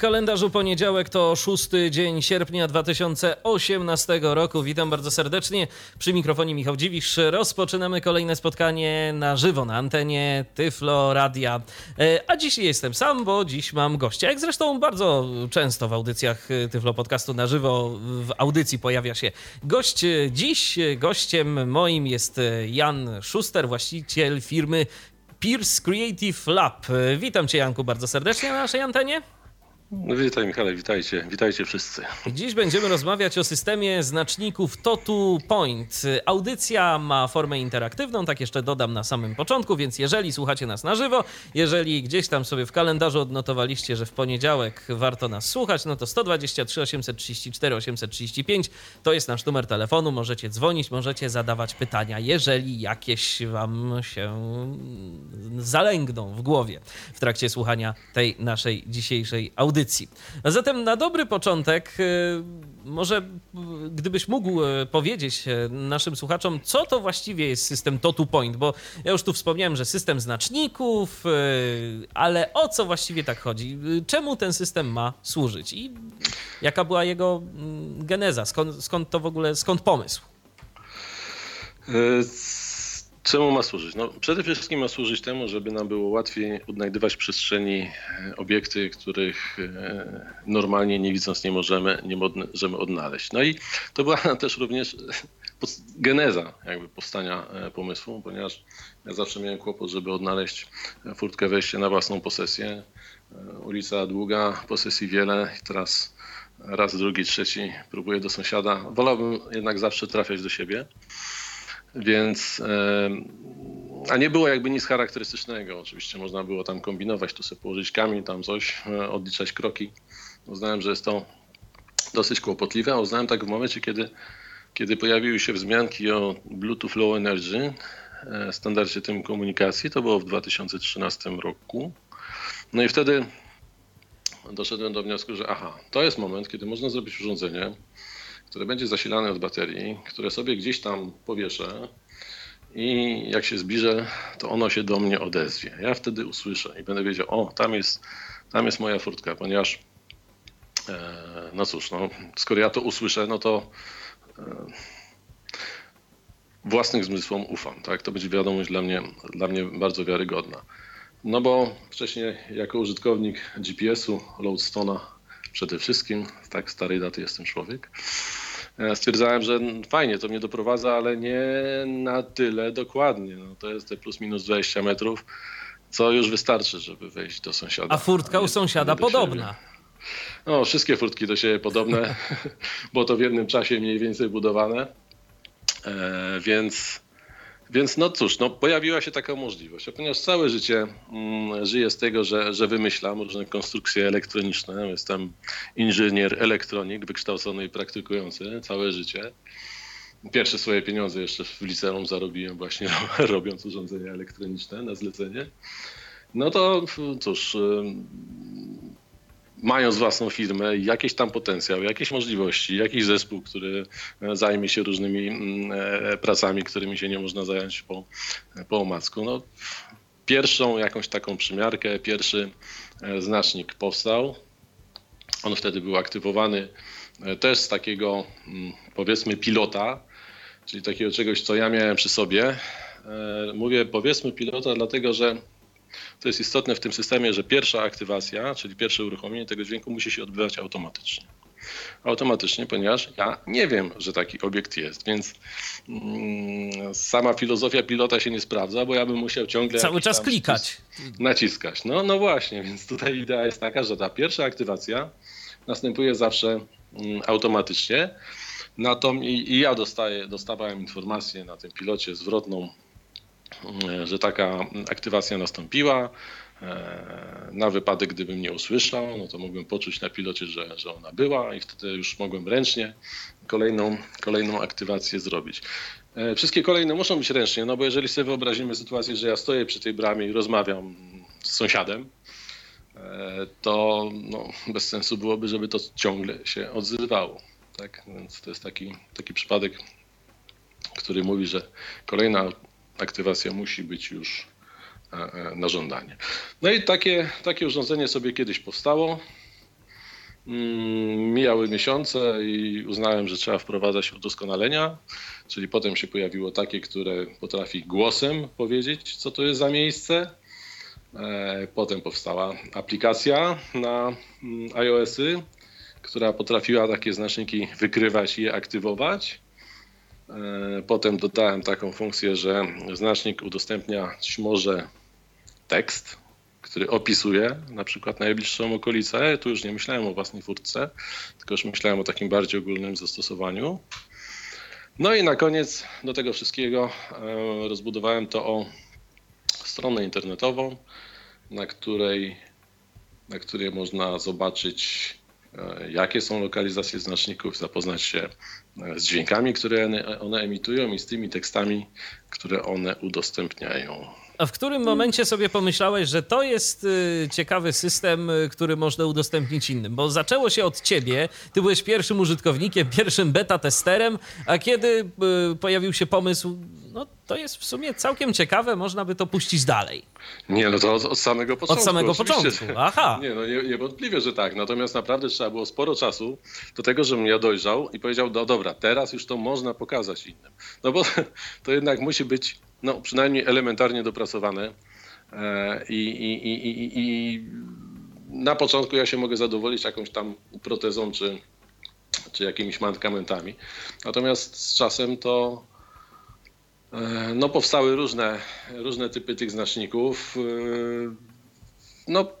Kalendarzu poniedziałek to szósty dzień sierpnia 2018 roku. Witam bardzo serdecznie. Przy mikrofonie Michał Dziwisz. Rozpoczynamy kolejne spotkanie na żywo na antenie Tyflo Radia. E, a dziś jestem sam, bo dziś mam gościa. Jak zresztą bardzo często w audycjach Tyflo Podcastu na żywo w audycji pojawia się gość. Dziś gościem moim jest Jan Schuster, właściciel firmy Pierce Creative Lab. Witam Cię, Janku, bardzo serdecznie na naszej antenie. No, witaj Michale, witajcie, witajcie wszyscy. Dziś będziemy rozmawiać o systemie znaczników Totu Point. Audycja ma formę interaktywną, tak jeszcze dodam na samym początku, więc jeżeli słuchacie nas na żywo, jeżeli gdzieś tam sobie w kalendarzu odnotowaliście, że w poniedziałek warto nas słuchać, no to 123 834 835 to jest nasz numer telefonu, możecie dzwonić, możecie zadawać pytania, jeżeli jakieś wam się zalęgną w głowie w trakcie słuchania tej naszej dzisiejszej audycji audycji. Zatem na dobry początek, y, może gdybyś mógł y, powiedzieć y, naszym słuchaczom, co to właściwie jest system Totu Point, bo ja już tu wspomniałem, że system znaczników, ale o co właściwie tak chodzi? Czemu ten system ma służyć i jaka była jego mm, geneza? Skąd, skąd to w ogóle, skąd pomysł? Czemu ma służyć? No, przede wszystkim ma służyć temu, żeby nam było łatwiej odnajdywać w przestrzeni e, obiekty, których e, normalnie nie widząc nie możemy, nie możemy odnaleźć. No i to była też również geneza jakby powstania e, pomysłu, ponieważ ja zawsze miałem kłopot, żeby odnaleźć furtkę wejście na własną posesję. Ulica długa, posesji wiele i teraz raz, drugi, trzeci próbuję do sąsiada. Wolałbym jednak zawsze trafiać do siebie. Więc, a nie było jakby nic charakterystycznego. Oczywiście można było tam kombinować, tu sobie położyć kamień, tam coś, e, odliczać kroki. Uznałem, że jest to dosyć kłopotliwe, a uznałem tak w momencie, kiedy, kiedy pojawiły się wzmianki o Bluetooth Low Energy, e, standardzie tym komunikacji, to było w 2013 roku. No i wtedy doszedłem do wniosku, że aha, to jest moment, kiedy można zrobić urządzenie, które będzie zasilane od baterii, które sobie gdzieś tam powieszę i jak się zbliżę, to ono się do mnie odezwie. Ja wtedy usłyszę i będę wiedział, o, tam jest, tam jest moja furtka, ponieważ e, no cóż, no, skoro ja to usłyszę, no to e, własnym zmysłom ufam. Tak? To będzie wiadomość dla mnie, dla mnie bardzo wiarygodna. No bo wcześniej jako użytkownik GPS-u, Loadstone'a przede wszystkim, tak starej daty jestem człowiek, e, stwierdzałem, że fajnie, to mnie doprowadza, ale nie na tyle dokładnie. No, to jest te plus minus 20 metrów, co już wystarczy, żeby wejść do sąsiada. A furtka a u sąsiada podobna. Siebie. No, wszystkie furtki do siebie podobne, bo to w jednym czasie mniej więcej budowane. E, więc więc no cóż, no pojawiła się taka możliwość, ponieważ całe życie mm, żyję z tego, że, że wymyślam różne konstrukcje elektroniczne. Jestem inżynier elektronik, wykształcony i praktykujący całe życie. Pierwsze swoje pieniądze jeszcze w liceum zarobiłem właśnie robiąc urządzenia elektroniczne na zlecenie. No to cóż, mając własną firmę, jakiś tam potencjał, jakieś możliwości, jakiś zespół, który e, zajmie się różnymi mm, e, pracami, którymi się nie można zająć po, po omacku. No, pierwszą jakąś taką przymiarkę, pierwszy e, znacznik powstał. On wtedy był aktywowany też z takiego mm, powiedzmy pilota, czyli takiego czegoś, co ja miałem przy sobie. Mówię powiedzmy pilota, dlatego że to jest istotne w tym systemie, że pierwsza aktywacja, czyli pierwsze uruchomienie tego dźwięku musi się odbywać automatycznie. Automatycznie, ponieważ ja nie wiem, że taki obiekt jest, więc mm, sama filozofia pilota się nie sprawdza, bo ja bym musiał ciągle. Cały czas klikać. Naciskać. No, no właśnie, więc tutaj idea jest taka, że ta pierwsza aktywacja następuje zawsze mm, automatycznie. Natomiast i, i ja dostaję, dostawałem informację na tym pilocie zwrotną że taka aktywacja nastąpiła. E, na wypadek, gdybym nie usłyszał, no to mogłem poczuć na pilocie, że, że ona była i wtedy już mogłem ręcznie kolejną, kolejną aktywację zrobić. E, wszystkie kolejne muszą być ręcznie, no bo jeżeli sobie wyobrazimy sytuację, że ja stoję przy tej bramie i rozmawiam z sąsiadem, to no, bez sensu byłoby, żeby to ciągle się odzywało. Tak? Więc to jest taki, taki przypadek, który mówi, że kolejna aktywacja musi być już na żądanie. No i takie, takie urządzenie sobie kiedyś powstało. Mm, mijały miesiące i uznałem, że trzeba wprowadzać udoskonalenia, czyli potem się pojawiło takie, które potrafi głosem powiedzieć, co to jest za miejsce. E, potem powstała aplikacja na mm, iOSy, która potrafiła takie znaczniki wykrywać i je aktywować. E, potem dodałem taką funkcję, że znacznik udostępniać może tekst, który opisuje na przykład najbliższą okolicę. Tu już nie myślałem o własnej furtce, tylko już myślałem o takim bardziej ogólnym zastosowaniu. No i na koniec do tego wszystkiego e, rozbudowałem to o stronę internetową, na której, na której można zobaczyć, jakie są lokalizacje znaczników, zapoznać się z dźwiękami, które one emitują i z tymi tekstami, które one udostępniają. A w którym momencie sobie pomyślałeś, że to jest y, ciekawy system, y, który można udostępnić innym? Bo zaczęło się od ciebie, ty byłeś pierwszym użytkownikiem, pierwszym beta testerem, a kiedy y, pojawił się pomysł, no to jest w sumie całkiem ciekawe, można by to puścić dalej. Nie, no to od, od samego początku. Od samego oczywiście. początku, aha. Nie, no nie, niewątpliwie, że tak. Natomiast naprawdę trzeba było sporo czasu do tego, żebym ja dojrzał i powiedział, no dobra, teraz już to można pokazać innym. No bo to jednak musi być no, przynajmniej elementarnie dopracowane. E, I, i, i, i, na początku ja się mogę zadowolić jakąś tam protezą czy, czy jakimiś mankamentami. Natomiast z czasem to e, no, powstały różne, różne typy tych znaczników. E, no,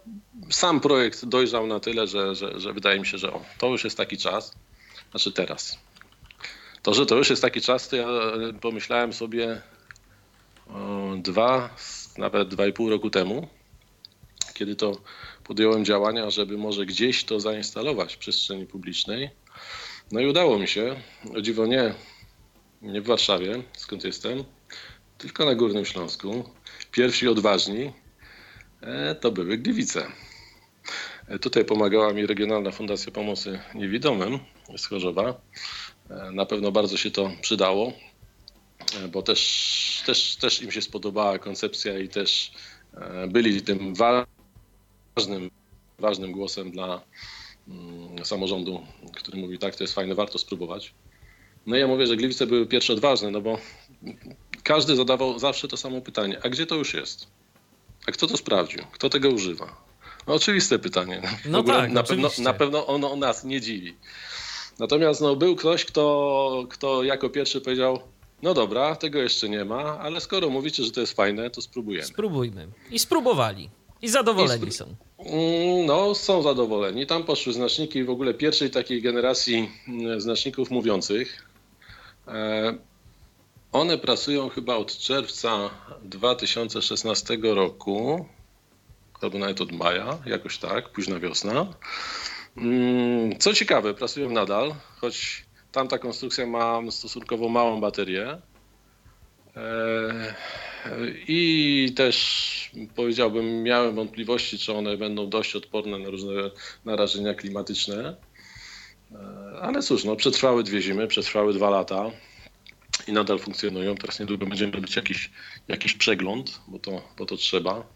sam projekt dojrzał na tyle, że, że, że wydaje mi się, że o, to już jest taki czas, znaczy teraz. To, że to już jest taki czas, to ja pomyślałem sobie dwa, nawet dwa i pół roku temu, kiedy to podjąłem działania, żeby może gdzieś to zainstalować w przestrzeni publicznej. No i udało mi się. O dziwo nie, nie w Warszawie, skąd jestem, tylko na Górnym Śląsku. Pierwsi odważni e, to były Gliwice. E, tutaj pomagała mi Regionalna Fundacja Pomocy Niewidomym z Chorzowa. E, na pewno bardzo się to przydało. E, bo też, też, też im się spodobała koncepcja i też e, byli tym ważnym, ważnym głosem dla mm, samorządu, który mówi tak, to jest fajne, warto spróbować. No i ja mówię, że Gliwice były pierwsze odważne, no bo każdy zadawał zawsze to samo pytanie, a gdzie to już jest? A kto to sprawdził? Kto tego używa? No oczywiste pytanie. No tak, na, pewno, na pewno ono nas nie dziwi. Natomiast no, był ktoś, kto, kto jako pierwszy powiedział, no dobra, tego jeszcze nie ma, ale skoro mówicie, że to jest fajne, to spróbujemy. Spróbujmy. I spróbowali. I zadowoleni I są. Mm, no, są zadowoleni. Tam poszły znaczniki w ogóle pierwszej takiej generacji mm, znaczników mówiących. E, one pracują chyba od czerwca 2016 roku, albo nawet od maja, jakoś tak, późna wiosna. Mm, co ciekawe, pracują nadal, choć Tamta konstrukcja ma stosunkowo małą baterię. E, I też powiedziałbym, miałem wątpliwości, czy one będą dość odporne na różne narażenia klimatyczne. E, ale cóż, no, przetrwały dwie zimy, przetrwały dwa lata i nadal funkcjonują. Teraz niedługo będziemy robić jakiś, jakiś przegląd, bo to, bo to trzeba.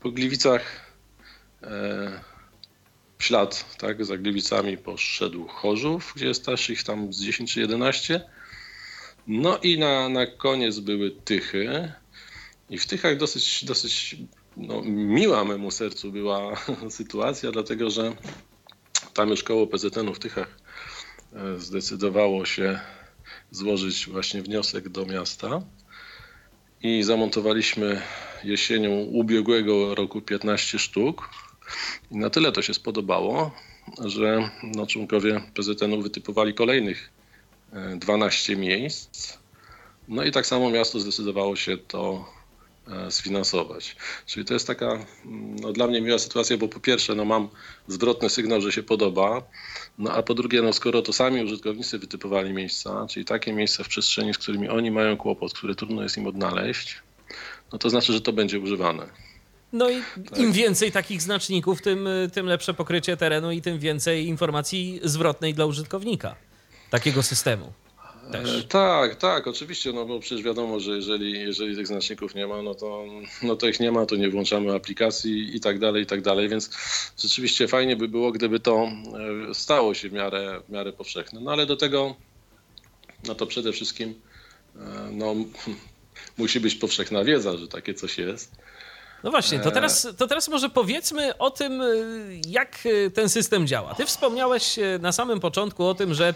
Po Gliwicach e, w ślad tak, za Gliwicami poszedł Chorzów, gdzie jest też ich tam z 10 czy 11. No i na, na koniec były Tychy. I w Tychach dosyć, dosyć no, miła memu sercu była sytuacja, dlatego że tam już koło PZN-u w Tychach e, zdecydowało się złożyć właśnie wniosek do miasta i zamontowaliśmy jesienią ubiegłego roku 15 sztuk i na tyle to się spodobało, że no, członkowie PZN-u wytypowali kolejnych 12 e, miejsc. No i tak samo miasto zdecydowało się to e, sfinansować. Czyli to jest taka mm, no, dla mnie miła sytuacja, bo po pierwsze no, mam zwrotny sygnał, że się podoba, no a po drugie, no, skoro to sami użytkownicy wytypowali miejsca, czyli takie miejsca w przestrzeni, z którymi oni mają kłopot, które trudno jest im odnaleźć, no to znaczy, że to będzie używane. No i tak. im więcej takich znaczników, tym, tym lepsze pokrycie terenu i tym więcej informacji zwrotnej dla użytkownika takiego systemu. Też. E, tak, tak, oczywiście, no bo przecież wiadomo, że jeżeli, jeżeli tych znaczników nie ma, no to, no to ich nie ma, to nie włączamy aplikacji i tak dalej, i tak dalej, więc rzeczywiście fajnie by było, gdyby to e, stało się w miarę, w miarę powszechne. No ale do tego, no to przede wszystkim e, no, musi być powszechna wiedza, że takie coś jest. No właśnie, to teraz, to teraz może powiedzmy o tym, y, jak y, ten system działa. Ty wspomniałeś na samym początku o tym, że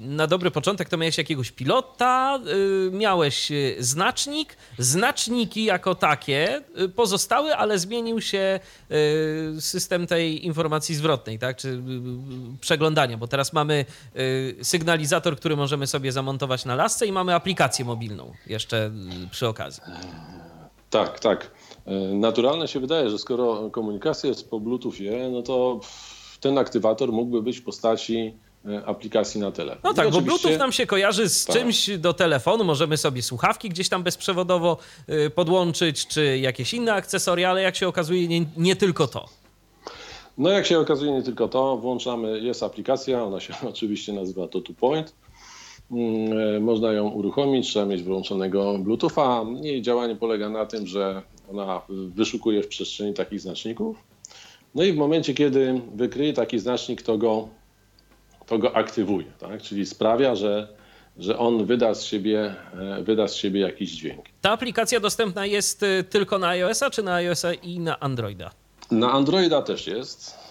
na dobry początek to miałeś jakiegoś pilota, miałeś znacznik, znaczniki jako takie pozostały, ale zmienił się system tej informacji zwrotnej, tak, czy przeglądania, bo teraz mamy sygnalizator, który możemy sobie zamontować na lasce i mamy aplikację mobilną jeszcze przy okazji. Tak, tak. E, naturalne się wydaje, że skoro komunikacja jest po Bluetoothie, no to ten aktywator mógłby być w postaci e, aplikacji na telefon. No tak, bo Bluetooth nam się kojarzy z tak. czymś do telefonu. Możemy sobie słuchawki gdzieś tam bezprzewodowo e, podłączyć, czy jakieś inne akcesoria, ale jak się okazuje, nie, nie tylko to. No jak się okazuje, nie tylko to. Włączamy, jest aplikacja, ona się oczywiście nazywa To Point można ją uruchomić, trzeba mieć wyłączonego Bluetootha. Jej działanie polega na tym, że ona wyszukuje w przestrzeni takich znaczników. No i w momencie, kiedy wykryje taki znacznik, to go, to go aktywuje, tak? czyli sprawia, że, że on wyda z, siebie, e, wyda z siebie jakiś dźwięk. Ta aplikacja dostępna jest e, tylko na iOS-a, czy na iOS-a i na Androida? Na Androida też jest.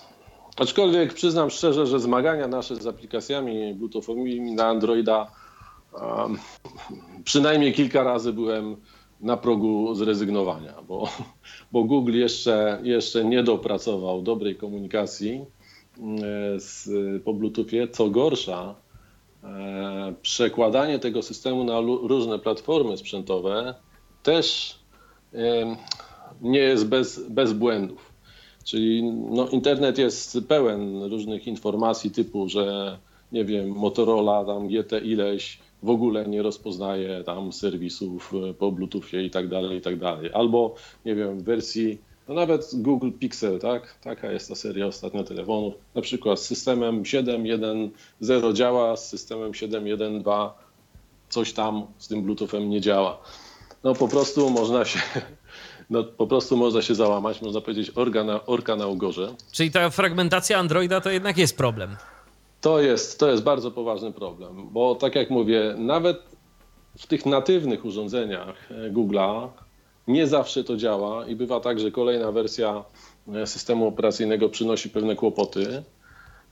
Aczkolwiek przyznam szczerze, że zmagania nasze z aplikacjami bluetoothowymi na Androida um, przynajmniej kilka razy byłem na progu zrezygnowania, bo, bo Google jeszcze, jeszcze nie dopracował dobrej komunikacji z, po Bluetoothie. Co gorsza, e, przekładanie tego systemu na różne platformy sprzętowe też nie jest bez, bez błędów. Czyli no, internet jest pełen różnych informacji typu, że nie wiem, Motorola tam GT ileś w ogóle nie rozpoznaje tam serwisów e, po Bluetoothie i tak dalej, i tak dalej. Albo, nie wiem, w wersji, no nawet Google Pixel, tak? Taka jest ta seria ostatnio telefonów. Na przykład z systemem 7.1.0 działa, z systemem 7.1.2 coś tam z tym Bluetoothem nie działa. No po prostu można się no, po prostu można się załamać, można powiedzieć orga na, orka na ugorze. Czyli ta fragmentacja Androida to jednak jest problem. To jest, to jest bardzo poważny problem, bo tak jak mówię, nawet w tych natywnych urządzeniach e, Google'a nie zawsze to działa i bywa tak, że kolejna wersja e, systemu operacyjnego przynosi pewne kłopoty,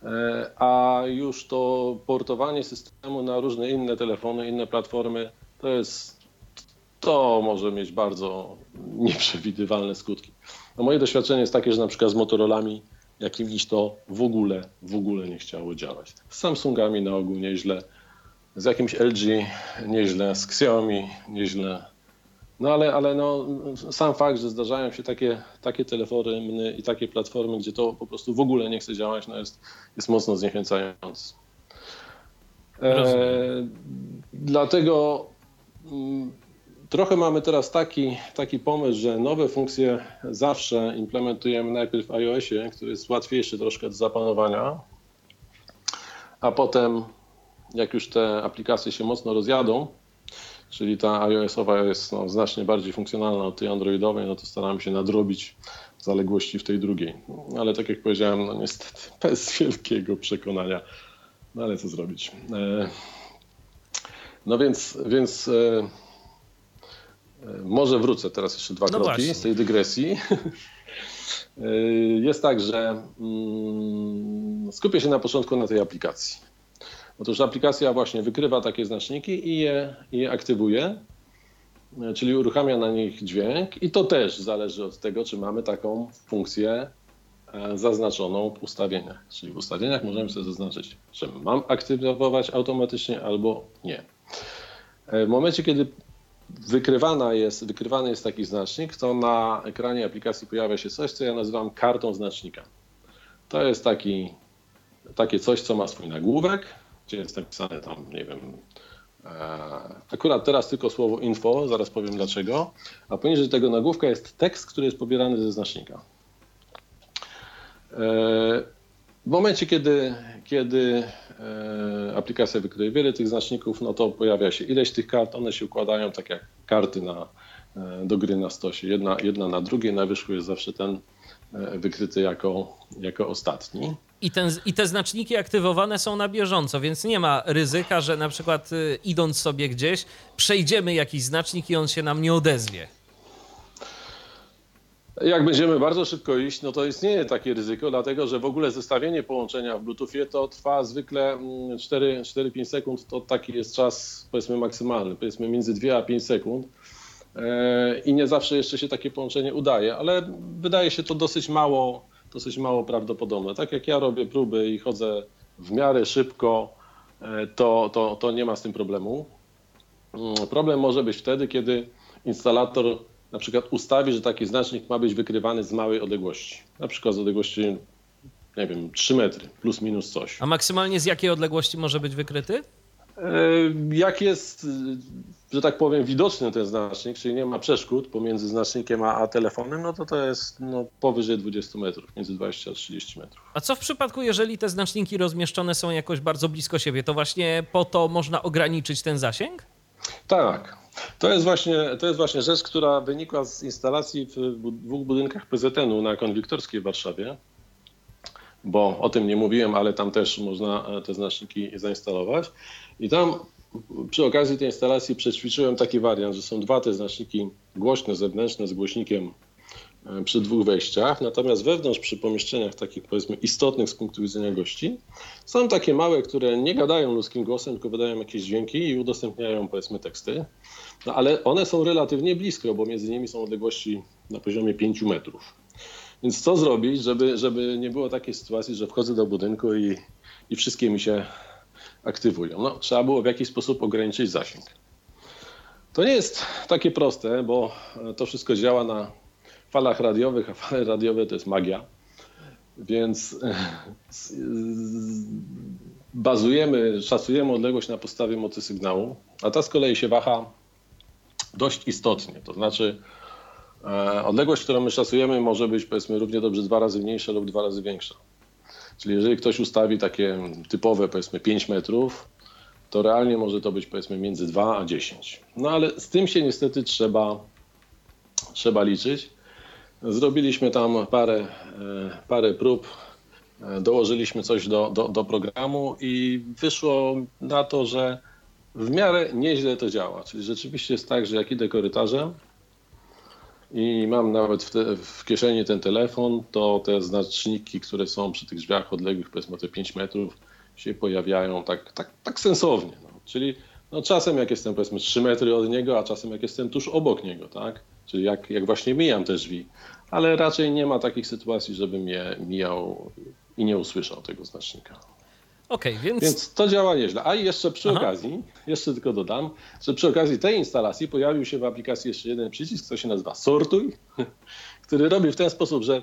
e, a już to portowanie systemu na różne inne telefony, inne platformy to jest to może mieć bardzo nieprzewidywalne skutki. No moje doświadczenie jest takie, że na przykład z Motorolami jakimiś to w ogóle, w ogóle nie chciało działać. Z Samsungami na ogół nieźle, z jakimś LG nieźle, z Xiaomi nieźle. No ale, ale no, sam fakt, że zdarzają się takie, takie telefony i takie platformy, gdzie to po prostu w ogóle nie chce działać, no jest, jest mocno zniechęcający. E, dlatego mm, Trochę mamy teraz taki, taki pomysł, że nowe funkcje zawsze implementujemy najpierw w iOSie, który jest łatwiejszy troszkę do zapanowania, a potem jak już te aplikacje się mocno rozjadą, czyli ta iOS-owa jest no, znacznie bardziej funkcjonalna od tej androidowej, no to staramy się nadrobić zaległości w tej drugiej. Ale tak jak powiedziałem, no niestety bez wielkiego przekonania, no ale co zrobić. E, no więc, więc e, może wrócę teraz jeszcze dwa no kroki właśnie. z tej dygresji. Jest tak, że mm, skupię się na początku na tej aplikacji. Otóż aplikacja właśnie wykrywa takie znaczniki i je, je aktywuje, czyli uruchamia na nich dźwięk i to też zależy od tego, czy mamy taką funkcję e, zaznaczoną w ustawieniach. Czyli w ustawieniach możemy sobie zaznaczyć, że mam aktywować automatycznie albo nie. E, w momencie, kiedy wykrywana jest, wykrywany jest taki znacznik, to na ekranie aplikacji pojawia się coś, co ja nazywam kartą znacznika. To jest taki, takie coś, co ma swój nagłówek, gdzie jest napisane tam, nie wiem, Akurat teraz tylko słowo info, zaraz powiem dlaczego. A poniżej tego nagłówka jest tekst, który jest pobierany ze znacznika. W momencie, kiedy, kiedy aplikacja wykryje wiele tych znaczników, no to pojawia się ileś tych kart, one się układają tak jak karty na, do gry na stosie, jedna, jedna na drugiej, na wierzchu jest zawsze ten wykryty jako, jako ostatni. I, ten, I te znaczniki aktywowane są na bieżąco, więc nie ma ryzyka, że na przykład idąc sobie gdzieś, przejdziemy jakiś znacznik i on się nam nie odezwie. Jak będziemy bardzo szybko iść, no to istnieje takie ryzyko, dlatego że w ogóle zestawienie połączenia w Bluetoothie to trwa zwykle 4-5 mm, sekund, to taki jest czas powiedzmy maksymalny, powiedzmy między 2 a 5 sekund. E, I nie zawsze jeszcze się takie połączenie udaje, ale wydaje się to dosyć mało, dosyć mało prawdopodobne. Tak jak ja robię próby i chodzę w miarę szybko, e, to, to, to nie ma z tym problemu. Mm, problem może być wtedy, kiedy instalator na przykład ustawi, że taki znacznik ma być wykrywany z małej odległości. Na przykład z odległości, nie wiem, 3 metry, plus minus coś. A maksymalnie z jakiej odległości może być wykryty? E, jak jest, że tak powiem, widoczny ten znacznik, czyli nie ma przeszkód pomiędzy znacznikiem a, a telefonem, no to to jest no, powyżej 20 metrów, między 20 a 30 metrów. A co w przypadku, jeżeli te znaczniki rozmieszczone są jakoś bardzo blisko siebie, to właśnie po to można ograniczyć ten zasięg? Tak. To jest właśnie, to jest właśnie rzecz, która wynikła z instalacji w dwóch budynkach PZN-u na Konwiktorskiej w Warszawie bo o tym nie mówiłem, ale tam też można te znaczniki zainstalować. I tam przy okazji tej instalacji przećwiczyłem taki wariant, że są dwa te znaczniki głośne, zewnętrzne z głośnikiem e, przy dwóch wejściach, natomiast wewnątrz przy pomieszczeniach takich powiedzmy istotnych z punktu widzenia gości są takie małe, które nie gadają ludzkim głosem, tylko wydają jakieś dźwięki i udostępniają powiedzmy teksty, no ale one są relatywnie blisko, bo między nimi są odległości na poziomie 5 metrów. Więc co zrobić, żeby, żeby nie było takiej sytuacji, że wchodzę do budynku i, i wszystkie mi się aktywują. No, trzeba było w jakiś sposób ograniczyć zasięg. To nie jest takie proste, bo to wszystko działa na falach radiowych, a fale radiowe to jest magia. Więc bazujemy, szacujemy odległość na podstawie mocy sygnału, a ta z kolei się waha dość istotnie. To znaczy e, odległość, którą my szacujemy może być powiedzmy równie dobrze dwa razy mniejsza lub dwa razy większa. Czyli jeżeli ktoś ustawi takie typowe powiedzmy 5 metrów, to realnie może to być powiedzmy między 2 a 10. No ale z tym się niestety trzeba, trzeba liczyć. Zrobiliśmy tam parę, e, parę prób, e, dołożyliśmy coś do, do, do programu i wyszło na to, że w miarę nieźle to działa. Czyli rzeczywiście jest tak, że jak idę korytarzem, i mam nawet w, te, w, kieszeni ten telefon, to te znaczniki, które są przy tych drzwiach odległych powiedzmy te 5 metrów się pojawiają tak, tak, tak sensownie. No. Czyli no, czasem jak jestem powiedzmy 3 metry od niego, a czasem jak jestem tuż obok niego, tak? Czyli jak, jak właśnie mijam te drzwi. Ale raczej nie ma takich sytuacji, żebym je mijał i nie usłyszał tego znacznika. Okay, więc... więc to działa nieźle. A jeszcze przy Aha. okazji, jeszcze tylko dodam, że przy okazji tej instalacji pojawił się w aplikacji jeszcze jeden przycisk, co się nazywa Sortuj, który robi w ten sposób, że,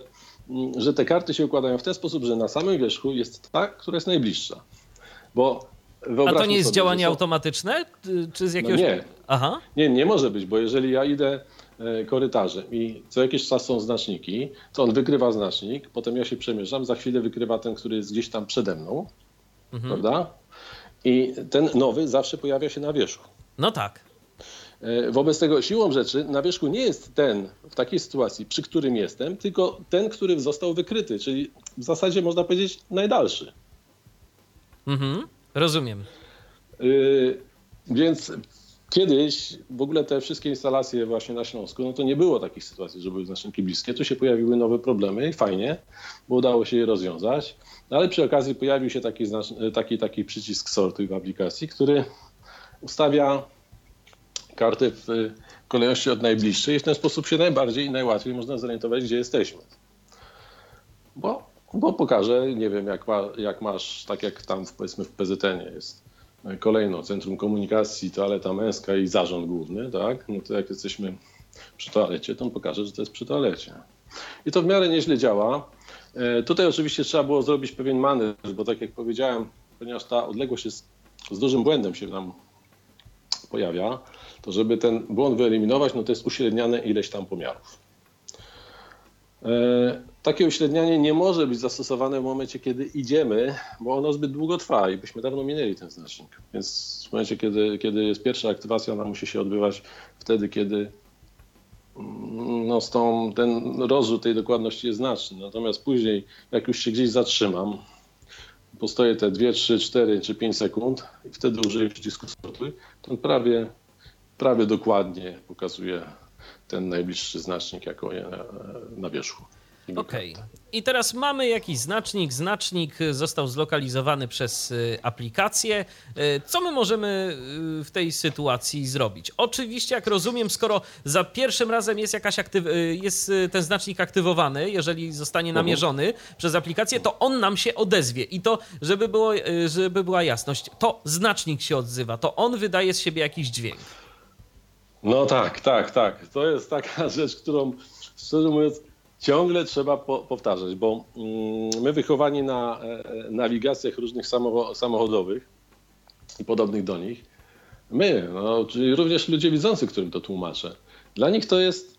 że te karty się układają w ten sposób, że na samym wierzchu jest ta, która jest najbliższa. Bo a to nie jest sobie, działanie są... automatyczne? Czy z jakiegoś... No nie. Aha. nie, nie może być, bo jeżeli ja idę e, korytarzem i co jakiś czas są znaczniki, to on wykrywa znacznik, potem ja się przemierzam, za chwilę wykrywa ten, który jest gdzieś tam przede mną, mhm. prawda? I ten nowy zawsze pojawia się na wierzchu. No tak. E, wobec tego siłą rzeczy na wierzchu nie jest ten w takiej sytuacji, przy którym jestem, tylko ten, który został wykryty, czyli w zasadzie można powiedzieć najdalszy. Mhm, rozumiem. Yy, więc kiedyś w ogóle te wszystkie instalacje właśnie na Śląsku, no to nie było takich sytuacji, że były znaczniki bliskie. Tu się pojawiły nowe problemy i fajnie, bo udało się je rozwiązać. No ale przy okazji pojawił się taki, taki, taki przycisk sortuj w aplikacji, który ustawia karty w kolejności od najbliższej i w ten sposób się najbardziej i najłatwiej można zorientować, gdzie jesteśmy. Bo, bo pokażę, nie wiem, jak, ma, jak masz, tak jak tam powiedzmy w PZN jest kolejno Centrum Komunikacji, toaleta męska i zarząd główny, tak? No to jak jesteśmy przy toalecie, to pokaże, że to jest przy toalecie. I to w miarę nieźle działa. E, tutaj oczywiście trzeba było zrobić pewien manewr, bo tak jak powiedziałem, ponieważ ta odległość jest z dużym błędem się nam pojawia, to żeby ten błąd wyeliminować, no to jest uśredniane ileś tam pomiarów. Takie uśrednianie nie może być zastosowane w momencie, kiedy idziemy, bo ono zbyt długo trwa i byśmy dawno minęli ten znacznik. Więc w momencie, kiedy, kiedy jest pierwsza aktywacja, ona musi się odbywać wtedy, kiedy mm, no, z tą, ten rozrzut tej dokładności jest znaczny. Natomiast później, jak już się gdzieś zatrzymam, postoję te 2, 3, 4 czy 5 sekund i wtedy użyję przycisku sortuj, to on prawie, prawie dokładnie pokazuje ten najbliższy znacznik jako e, na wierzchu. Okej. Okay. I teraz mamy jakiś znacznik. Znacznik został zlokalizowany przez y, aplikację. Y, co my możemy y, w tej sytuacji zrobić? Oczywiście, jak rozumiem, skoro za pierwszym razem jest, jakaś aktyw jest ten znacznik aktywowany, jeżeli zostanie mhm. namierzony przez aplikację, to on nam się odezwie. I to, żeby, było, żeby była jasność, to znacznik się odzywa, to on wydaje z siebie jakiś dźwięk. No tak, tak, tak. To jest taka rzecz, którą szczerze mówiąc ciągle trzeba po, powtarzać, bo mm, my wychowani na e, nawigacjach różnych samochodowych i podobnych do nich, my, no, czyli również ludzie widzący, którym to tłumaczę, dla nich to jest,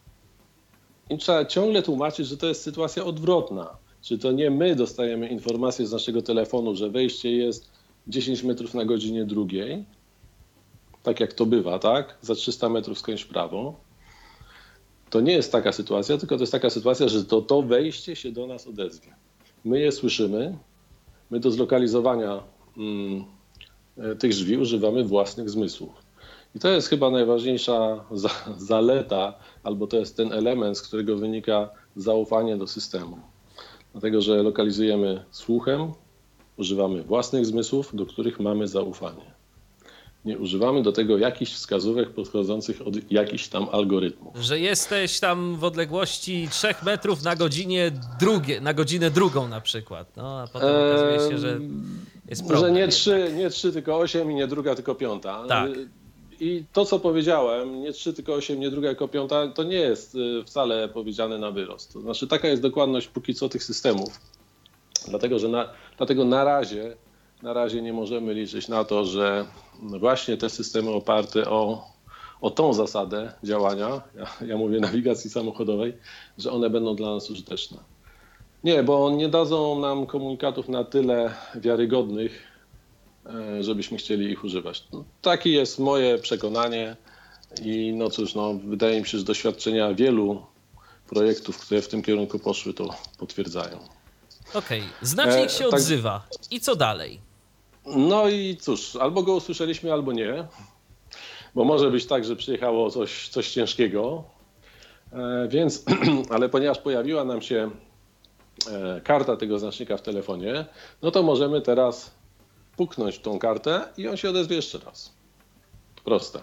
im trzeba ciągle tłumaczyć, że to jest sytuacja odwrotna. Czy to nie my dostajemy informację z naszego telefonu, że wejście jest 10 metrów na godzinie drugiej, tak jak to bywa, tak? Za 300 metrów w prawo. To nie jest taka sytuacja, tylko to jest taka sytuacja, że to, to wejście się do nas odezwie. My je słyszymy, my do zlokalizowania mm, e, tych drzwi używamy własnych zmysłów. I to jest chyba najważniejsza za, zaleta, albo to jest ten element, z którego wynika zaufanie do systemu. Dlatego, że lokalizujemy słuchem, używamy własnych zmysłów, do których mamy zaufanie nie używamy do tego jakichś wskazówek podchodzących od jakichś tam algorytmów. Że jesteś tam w odległości 3 metrów na godzinie drugie, na godzinę drugą na przykład. No, a potem eee, okazuje się, że jest problem. Że nie 3, nie 3, tylko 8 i nie druga, tylko piąta. Tak. I to, co powiedziałem, nie 3, tylko 8, nie druga, tylko piąta, to nie jest y, wcale powiedziane na wyrost. To znaczy, taka jest dokładność póki co tych systemów. Dlatego, że na, dlatego na razie na razie nie możemy liczyć na to, że właśnie te systemy oparte o, o tą zasadę działania, ja, ja mówię nawigacji samochodowej, że one będą dla nas użyteczne. Nie, bo nie dadzą nam komunikatów na tyle wiarygodnych, e, żebyśmy chcieli ich używać. No, takie jest moje przekonanie i no cóż, no, wydaje mi się, że doświadczenia wielu projektów, które w tym kierunku poszły, to potwierdzają. Okej, okay. znacznik się e, tak... odzywa. I co dalej? No i cóż, albo go usłyszeliśmy, albo nie. Bo może być tak, że przyjechało coś, coś ciężkiego. E, więc, ale ponieważ pojawiła nam się e, karta tego znacznika w telefonie, no to możemy teraz puknąć tą kartę i on się odezwie jeszcze raz. Proste.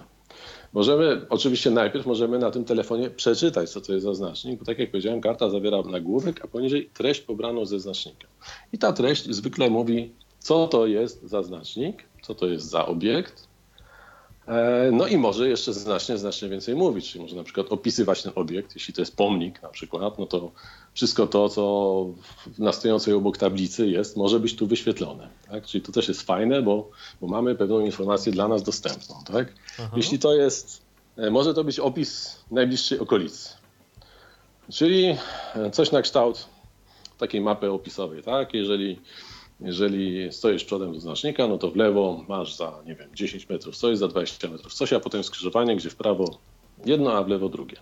Możemy, oczywiście najpierw możemy na tym telefonie przeczytać, co to jest za znacznik, bo tak jak powiedziałem, karta zawiera nagłówek, a poniżej treść pobraną ze znacznika. I ta treść zwykle mówi co to jest za znacznik, co to jest za obiekt. E, no i może jeszcze znacznie, znacznie więcej mówić, czyli może na przykład opisywać ten obiekt, jeśli to jest pomnik na przykład, no to wszystko to, co na stojącej obok tablicy jest, może być tu wyświetlone. Tak? Czyli to też jest fajne, bo, bo mamy pewną informację dla nas dostępną. Tak? Jeśli to jest, e, może to być opis najbliższej okolicy, czyli coś na kształt takiej mapy opisowej. Tak? Jeżeli jeżeli stoisz przodem do znacznika, no to w lewo masz za, nie wiem, 10 metrów coś, za 20 metrów coś, a potem skrzyżowanie, gdzie w prawo jedno, a w lewo drugie.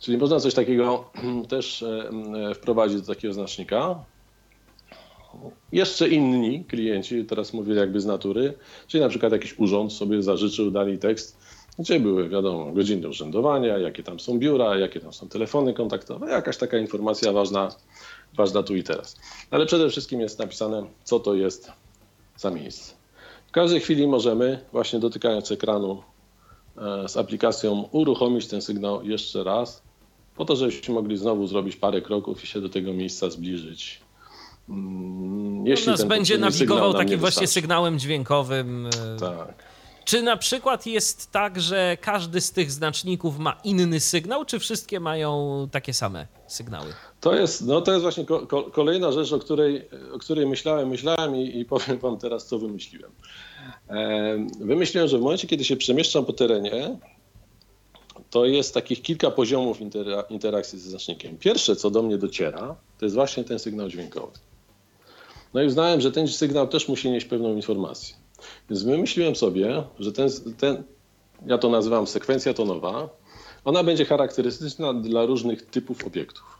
Czyli można coś takiego też e, e, wprowadzić do takiego znacznika. Jeszcze inni klienci, teraz mówię jakby z natury, czyli na przykład jakiś urząd sobie zażyczył, dali tekst, gdzie były, wiadomo, godziny urzędowania, jakie tam są biura, jakie tam są telefony kontaktowe, jakaś taka informacja ważna ważna tu i teraz. Ale przede wszystkim jest napisane, co to jest za miejsce. W każdej chwili możemy, właśnie dotykając ekranu e, z aplikacją, uruchomić ten sygnał jeszcze raz, po to, żebyśmy mogli znowu zrobić parę kroków i się do tego miejsca zbliżyć. Mm, jeśli nas będzie nawigował takim właśnie sygnałem dźwiękowym. E, tak. Czy na przykład jest tak, że każdy z tych znaczników ma inny sygnał, czy wszystkie mają takie same sygnały? To jest, no to jest właśnie ko kolejna rzecz, o której, o której myślałem, myślałem i, i powiem wam teraz, co wymyśliłem. Wymyśliłem, że w momencie, kiedy się przemieszczam po terenie, to jest takich kilka poziomów interakcji ze znacznikiem. Pierwsze, co do mnie dociera, to jest właśnie ten sygnał dźwiękowy. No i uznałem, że ten sygnał też musi nieść pewną informację. Więc wymyśliłem sobie, że ten, ten ja to nazywam sekwencja tonowa, ona będzie charakterystyczna dla różnych typów obiektów.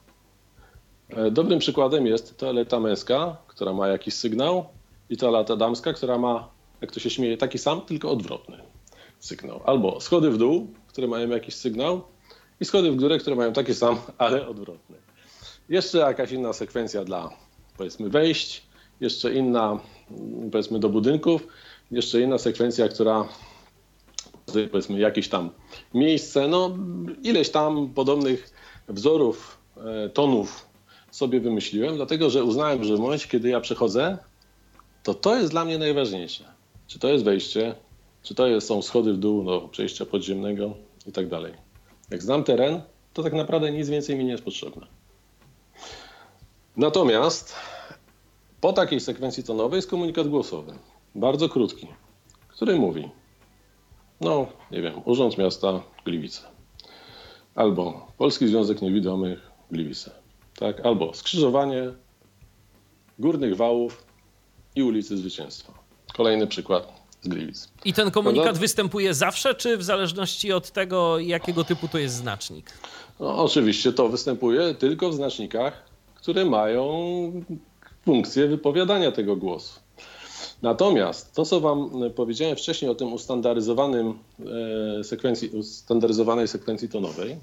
E, dobrym przykładem jest toaleta męska, która ma jakiś sygnał i toaleta damska, która ma, jak to się śmieje, taki sam, tylko odwrotny sygnał. Albo schody w dół, które mają jakiś sygnał i schody w górę, które mają taki sam, ale odwrotny. Jeszcze jakaś inna sekwencja dla powiedzmy wejść, jeszcze inna powiedzmy do budynków, jeszcze inna sekwencja, która powiedzmy jakieś tam miejsce, no ileś tam podobnych wzorów, e, tonów sobie wymyśliłem, dlatego że uznałem, że w momencie, kiedy ja przechodzę, to to jest dla mnie najważniejsze. Czy to jest wejście, czy to jest, są schody w dół do przejścia podziemnego i tak dalej. Jak znam teren, to tak naprawdę nic więcej mi nie jest potrzebne. Natomiast po takiej sekwencji tonowej jest komunikat głosowy, bardzo krótki, który mówi, no nie wiem, Urząd Miasta Gliwice, albo Polski Związek Niewidomych Gliwice, tak? albo skrzyżowanie Górnych Wałów i ulicy Zwycięstwa. Kolejny przykład z Gliwic. I ten komunikat Prawda? występuje zawsze, czy w zależności od tego, jakiego typu to jest znacznik? No, oczywiście to występuje tylko w znacznikach, które mają funkcję wypowiadania tego głosu. Natomiast to, co Wam powiedziałem wcześniej o tym ustandaryzowanym e, sekwencji, ustandaryzowanej sekwencji tonowej,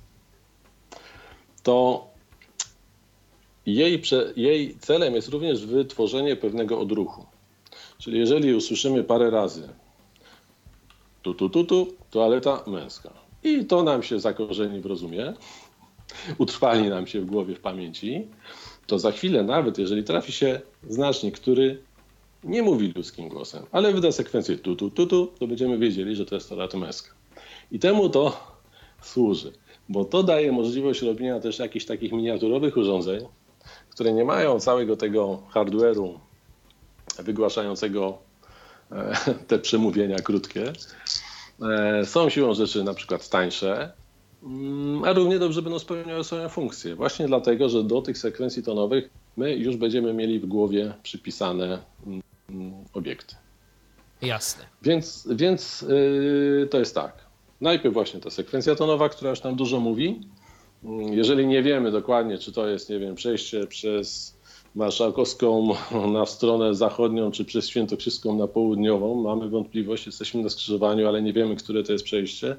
to jej, jej celem jest również wytworzenie pewnego odruchu. Czyli jeżeli usłyszymy parę razy tu, tu, tu, tu, toaleta męska i to nam się zakorzeni w rozumie, utrwali nam się w głowie, w pamięci, to za chwilę nawet jeżeli trafi się znacznik, który nie mówi ludzkim głosem, ale wyda sekwencję tu, tu, tu, tu, to będziemy wiedzieli, że to jest toaleta męska. I temu to służy, bo to daje możliwość robienia też jakichś takich miniaturowych urządzeń, które nie mają całego tego hardware'u wygłaszającego e, te przemówienia krótkie. E, są siłą rzeczy na przykład tańsze, a równie dobrze będą spełniały swoją funkcję. Właśnie dlatego, że do tych sekwencji tonowych my już będziemy mieli w głowie przypisane mm, obiekty. Jasne. Więc, więc yy, to jest tak. Najpierw właśnie ta sekwencja tonowa, która już nam dużo mówi. Mm, jeżeli nie wiemy dokładnie, czy to jest, nie wiem, przejście przez marszałkowską na stronę zachodnią, czy przez Świętokrzyską na południową. Mamy wątpliwość, jesteśmy na skrzyżowaniu, ale nie wiemy, które to jest przejście.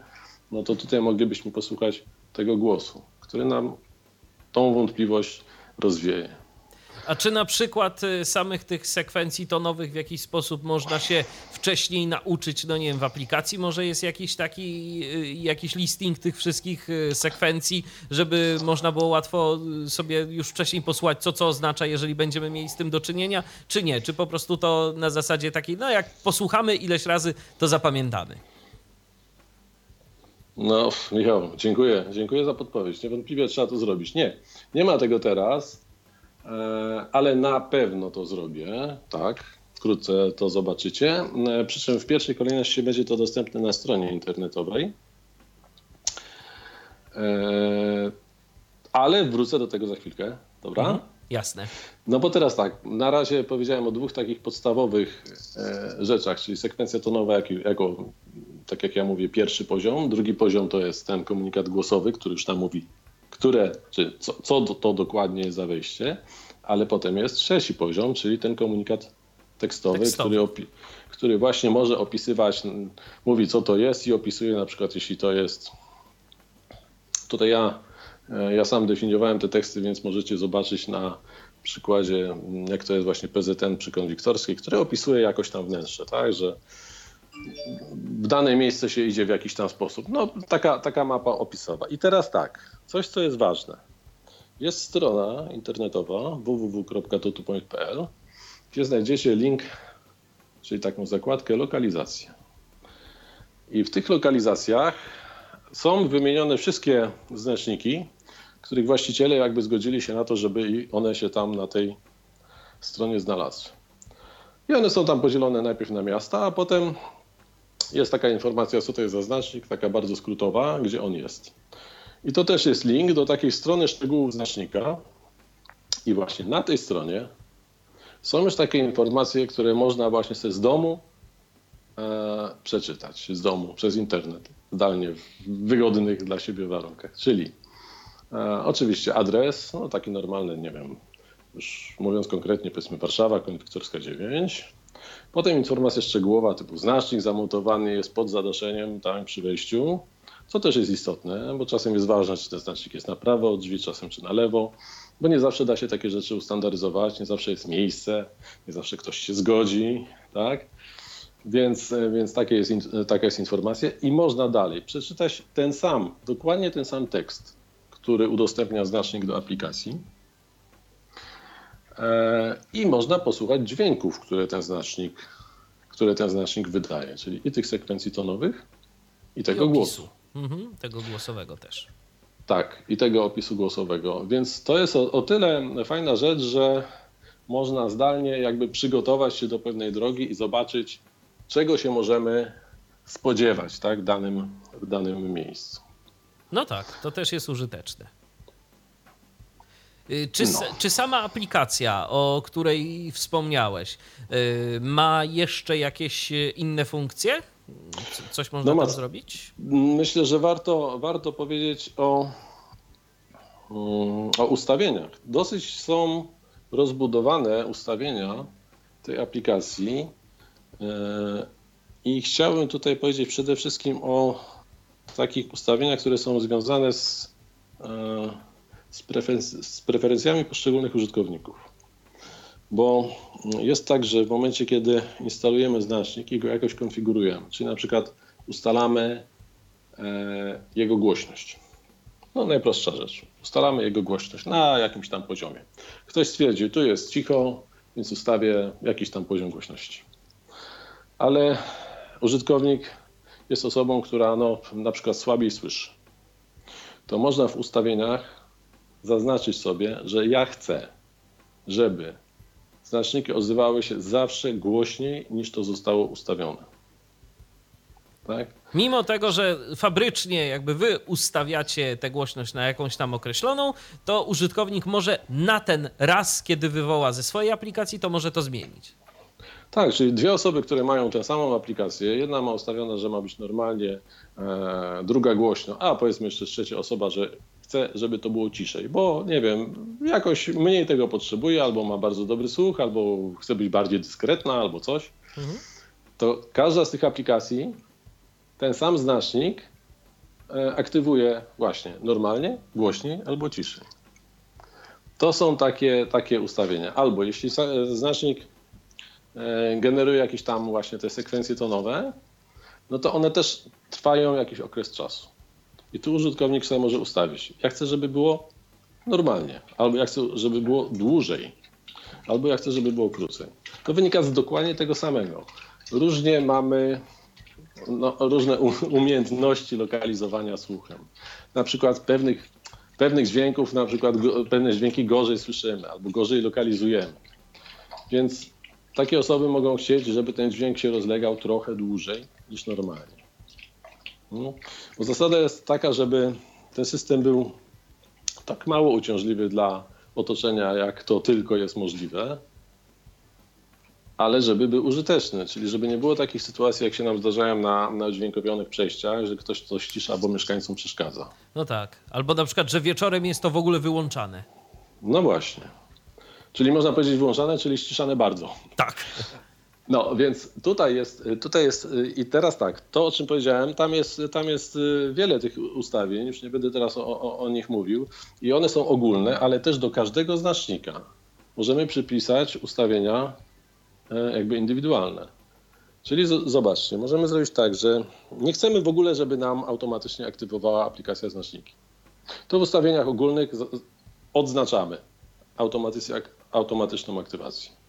No to tutaj moglibyśmy posłuchać tego głosu, który nam tą wątpliwość rozwieje. A czy na przykład y, samych tych sekwencji tonowych w jakiś sposób można się wcześniej nauczyć, no nie wiem, w aplikacji może jest jakiś taki, y, jakiś listing tych wszystkich y, sekwencji, żeby można było łatwo sobie już wcześniej posłuchać, co co oznacza, jeżeli będziemy mieli z tym do czynienia, czy nie? Czy po prostu to na zasadzie takiej, no jak posłuchamy ileś razy, to zapamiętamy? No, Michał, dziękuję. Dziękuję za podpowiedź. Niewątpliwie trzeba to zrobić. Nie, nie ma tego teraz. E, ale na pewno to zrobię, tak. Wkrótce to zobaczycie. E, przy czym w pierwszej kolejności będzie to dostępne na stronie internetowej. E, ale wrócę do tego za chwilkę, dobra? Mhm, jasne. No bo teraz tak, na razie powiedziałem o dwóch takich podstawowych rzeczach, czyli sekwencja tonowa jako, jako, tak jak ja mówię, pierwszy poziom. Drugi poziom to jest ten komunikat głosowy, który już tam mówi które, czy co, co to dokładnie jest za wejście, ale potem jest trzeci poziom, czyli ten komunikat tekstowy, tekstowy. Który, który właśnie może opisywać, mówi co to jest i opisuje na przykład jeśli to jest, tutaj ja, e, ja sam definiowałem te teksty, więc możecie zobaczyć na przykładzie, jak to jest właśnie PZN przy konwiktorskiej, który opisuje jakoś tam wnętrze, tak, że w dane miejsce się idzie w jakiś tam sposób. No, taka, taka mapa opisowa. I teraz tak, coś co jest ważne. Jest strona internetowa www.totupoint.pl, gdzie znajdziecie link, czyli taką zakładkę lokalizacje. I w tych lokalizacjach są wymienione wszystkie znaczniki, których właściciele jakby zgodzili się na to, żeby one się tam na tej stronie znalazły. I one są tam podzielone najpierw na miasta, a potem jest taka informacja, co to jest za znacznik, taka bardzo skrótowa, gdzie on jest. I to też jest link do takiej strony szczegółów znacznika. I właśnie na tej stronie są już takie informacje, które można właśnie sobie z domu e, przeczytać, z domu, przez internet, zdalnie, w wygodnych dla siebie warunkach. Czyli e, oczywiście adres, no taki normalny, nie wiem, już mówiąc konkretnie, powiedzmy Warszawa, Konwiktorska 9. Potem informacja szczegółowa typu znacznik zamontowany jest pod zadaszeniem tam przy wejściu, co też jest istotne, bo czasem jest ważne, czy ten znacznik jest na prawo od drzwi, czasem czy na lewo, bo nie zawsze da się takie rzeczy ustandaryzować, nie zawsze jest miejsce, nie zawsze ktoś się zgodzi, tak? Więc, więc takie jest, taka jest informacja i można dalej przeczytać ten sam, dokładnie ten sam tekst, który udostępnia znacznik do aplikacji i można posłuchać dźwięków, które ten znacznik, które ten znacznik wydaje, czyli i tych sekwencji tonowych, i tego I głosu. Mhm, tego głosowego też. Tak, i tego opisu głosowego. Więc to jest o, o tyle fajna rzecz, że można zdalnie jakby przygotować się do pewnej drogi i zobaczyć, czego się możemy spodziewać tak, w, danym, w danym miejscu. No tak, to też jest użyteczne. Y, czy, no. czy sama aplikacja, o której wspomniałeś, y, ma jeszcze jakieś y, inne funkcje? Coś można no ma, tam zrobić? Myślę, że warto, warto powiedzieć o, mm, o ustawieniach. Dosyć są rozbudowane ustawienia tej aplikacji i chciałbym tutaj powiedzieć przede wszystkim o takich ustawieniach, które są związane z z, preferenc z preferencjami poszczególnych użytkowników. Bo jest tak, że w momencie, kiedy instalujemy znacznik i go jakoś konfigurujemy, czyli na przykład ustalamy e, jego głośność. No najprostsza rzecz. Ustalamy jego głośność na jakimś tam poziomie. Ktoś stwierdził, tu jest cicho, więc ustawię jakiś tam poziom głośności. Ale użytkownik jest osobą, która no, na przykład słabiej słyszy. To można w ustawieniach zaznaczyć sobie, że ja chcę, żeby znaczniki odzywały się zawsze głośniej niż to zostało ustawione. Tak? Mimo tego, że fabrycznie jakby wy ustawiacie tę głośność na jakąś tam określoną, to użytkownik może na ten raz, kiedy wywoła ze swojej aplikacji, to może to zmienić. Tak, czyli dwie osoby, które mają tę samą aplikację, jedna ma ustawione, że ma być normalnie, e, druga głośno, a powiedzmy jeszcze trzecia osoba, że chce, żeby to było ciszej, bo nie wiem, jakoś mniej tego potrzebuje, albo ma bardzo dobry słuch, albo chce być bardziej dyskretna, albo coś, mhm. to każda z tych aplikacji ten sam znacznik e, aktywuje właśnie normalnie, głośniej albo ciszej. To są takie, takie ustawienia. Albo jeśli znacznik e, generuje jakieś tam właśnie te sekwencje tonowe, no to one też trwają jakiś okres czasu. I tu użytkownik sobie może ustawić. Ja chcę, żeby było normalnie, albo ja chcę, żeby było dłużej, albo ja chcę, żeby było krócej. To wynika z dokładnie tego samego. Różnie mamy no, różne umiejętności lokalizowania słuchem. Na przykład pewnych, pewnych dźwięków, na przykład pewne dźwięki gorzej słyszymy albo gorzej lokalizujemy. Więc takie osoby mogą chcieć, żeby ten dźwięk się rozlegał trochę dłużej niż normalnie. No, bo zasada jest taka, żeby ten system był tak mało uciążliwy dla otoczenia, jak to tylko jest możliwe, ale żeby był użyteczny, czyli żeby nie było takich sytuacji, jak się nam zdarzają na, na udźwiękowionych przejściach, że ktoś coś cisza, bo mieszkańcom przeszkadza. No tak. Albo na przykład, że wieczorem jest to w ogóle wyłączane. No właśnie. Czyli można powiedzieć wyłączane, czyli ściszane bardzo. Tak. No, więc tutaj jest, tutaj jest i teraz tak, to o czym powiedziałem, tam jest, tam jest wiele tych ustawień, już nie będę teraz o, o, o nich mówił i one są ogólne, ale też do każdego znacznika możemy przypisać ustawienia e, jakby indywidualne. Czyli zobaczcie, możemy zrobić tak, że nie chcemy w ogóle, żeby nam automatycznie aktywowała aplikacja znaczniki. To w ustawieniach ogólnych odznaczamy automatyczną aktywację.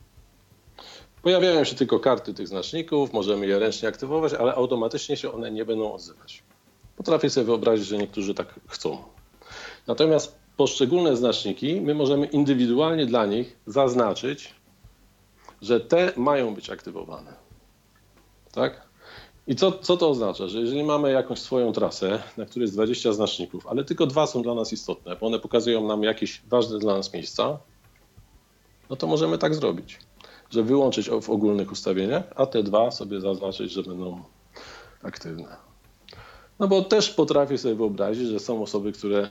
Pojawiają się tylko karty tych znaczników, możemy je ręcznie aktywować, ale automatycznie się one nie będą odzywać. Potrafię sobie wyobrazić, że niektórzy tak chcą. Natomiast poszczególne znaczniki my możemy indywidualnie dla nich zaznaczyć, że te mają być aktywowane. Tak? I co, co to oznacza? Że jeżeli mamy jakąś swoją trasę, na której jest 20 znaczników, ale tylko dwa są dla nas istotne, bo one pokazują nam jakieś ważne dla nas miejsca, no to możemy tak zrobić, że wyłączyć w ogólnych ustawieniach, a te dwa sobie zaznaczyć, że będą aktywne. No bo też potrafię sobie wyobrazić, że są osoby, które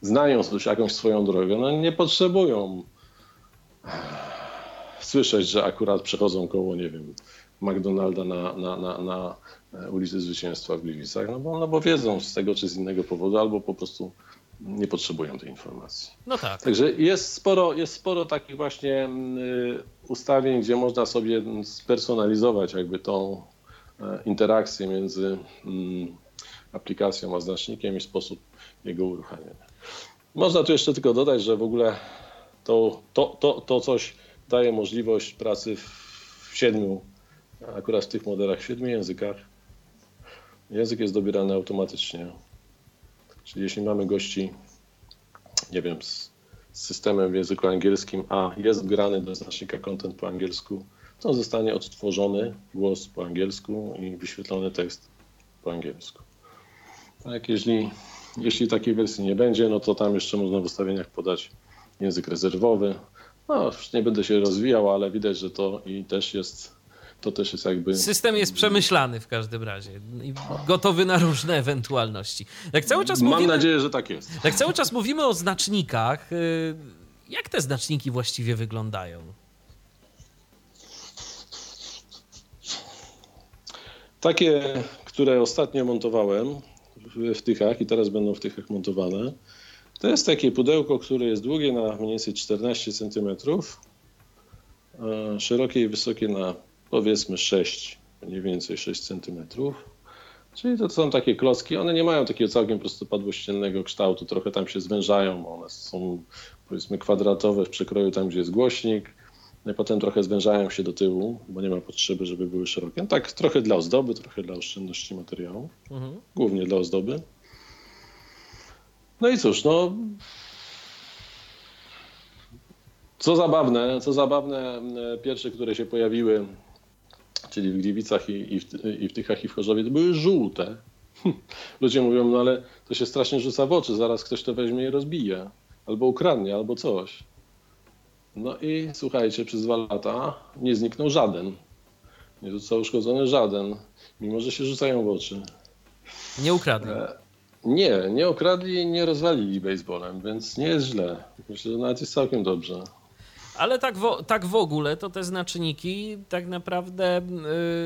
znając już jakąś swoją drogę, no nie potrzebują słyszeć, że akurat przechodzą koło, nie wiem, McDonalda na, na, na, na ulicy Zwycięstwa w Gliwicach, no bo, no bo wiedzą z tego czy z innego powodu, albo po prostu nie potrzebują tej informacji. No tak. Także jest sporo, jest sporo takich właśnie y, ustawień, gdzie można sobie spersonalizować jakby tą e, interakcję między mm, aplikacją a znacznikiem i sposób jego uruchamiania. Można tu jeszcze tylko dodać, że w ogóle to, to, to, to coś daje możliwość pracy w siedmiu, akurat w tych modelach, w siedmiu językach. Język jest dobierany automatycznie. Czyli jeśli mamy gości, nie wiem, z, systemem w języku angielskim, a jest wgrany do znacznika content po angielsku, to zostanie odtworzony głos po angielsku i wyświetlony tekst po angielsku. Tak, jeśli, jeśli takiej wersji nie będzie, no to tam jeszcze można w ustawieniach podać język rezerwowy. No, już nie będę się rozwijał, ale widać, że to i też jest to też jest jakby. System jest przemyślany w każdym razie i gotowy na różne ewentualności. Jak cały czas Mam mówimy, nadzieję, że tak jest. Jak cały czas mówimy o znacznikach, y, jak te znaczniki właściwie wyglądają? Takie, które ostatnio montowałem w tychach i teraz będą w tychach montowane, to jest takie pudełko, które jest długie na mniej więcej 14 cm, szerokie i wysokie na powiedzmy 6, mniej więcej 6 cm. Czyli to są takie klocki, one nie mają takiego całkiem prostopadłościennego kształtu, trochę tam się zwężają, one są powiedzmy kwadratowe w przekroju tam, gdzie jest głośnik, no i potem trochę zwężają się do tyłu, bo nie ma potrzeby, żeby były szerokie. No tak trochę dla ozdoby, trochę dla oszczędności materiału, mhm. głównie dla ozdoby. No i cóż, no co zabawne, co zabawne, pierwsze, które się pojawiły czyli w Gliwicach i, i, w, i w Tychach i w Chorzowie, to były żółte. Ludzie mówią, no ale to się strasznie rzuca w oczy, zaraz ktoś to weźmie i rozbije. Albo ukradnie, albo coś. No i słuchajcie, przez dwa lata nie zniknął żaden. Nie został uszkodzony żaden, mimo że się rzucają w oczy. Nie ukradli. E, nie, nie okradli, nie rozwalili baseballem, więc nie jest źle. Myślę, że nawet jest całkiem dobrze. Ale tak w, tak w ogóle to te znaczniki tak naprawdę.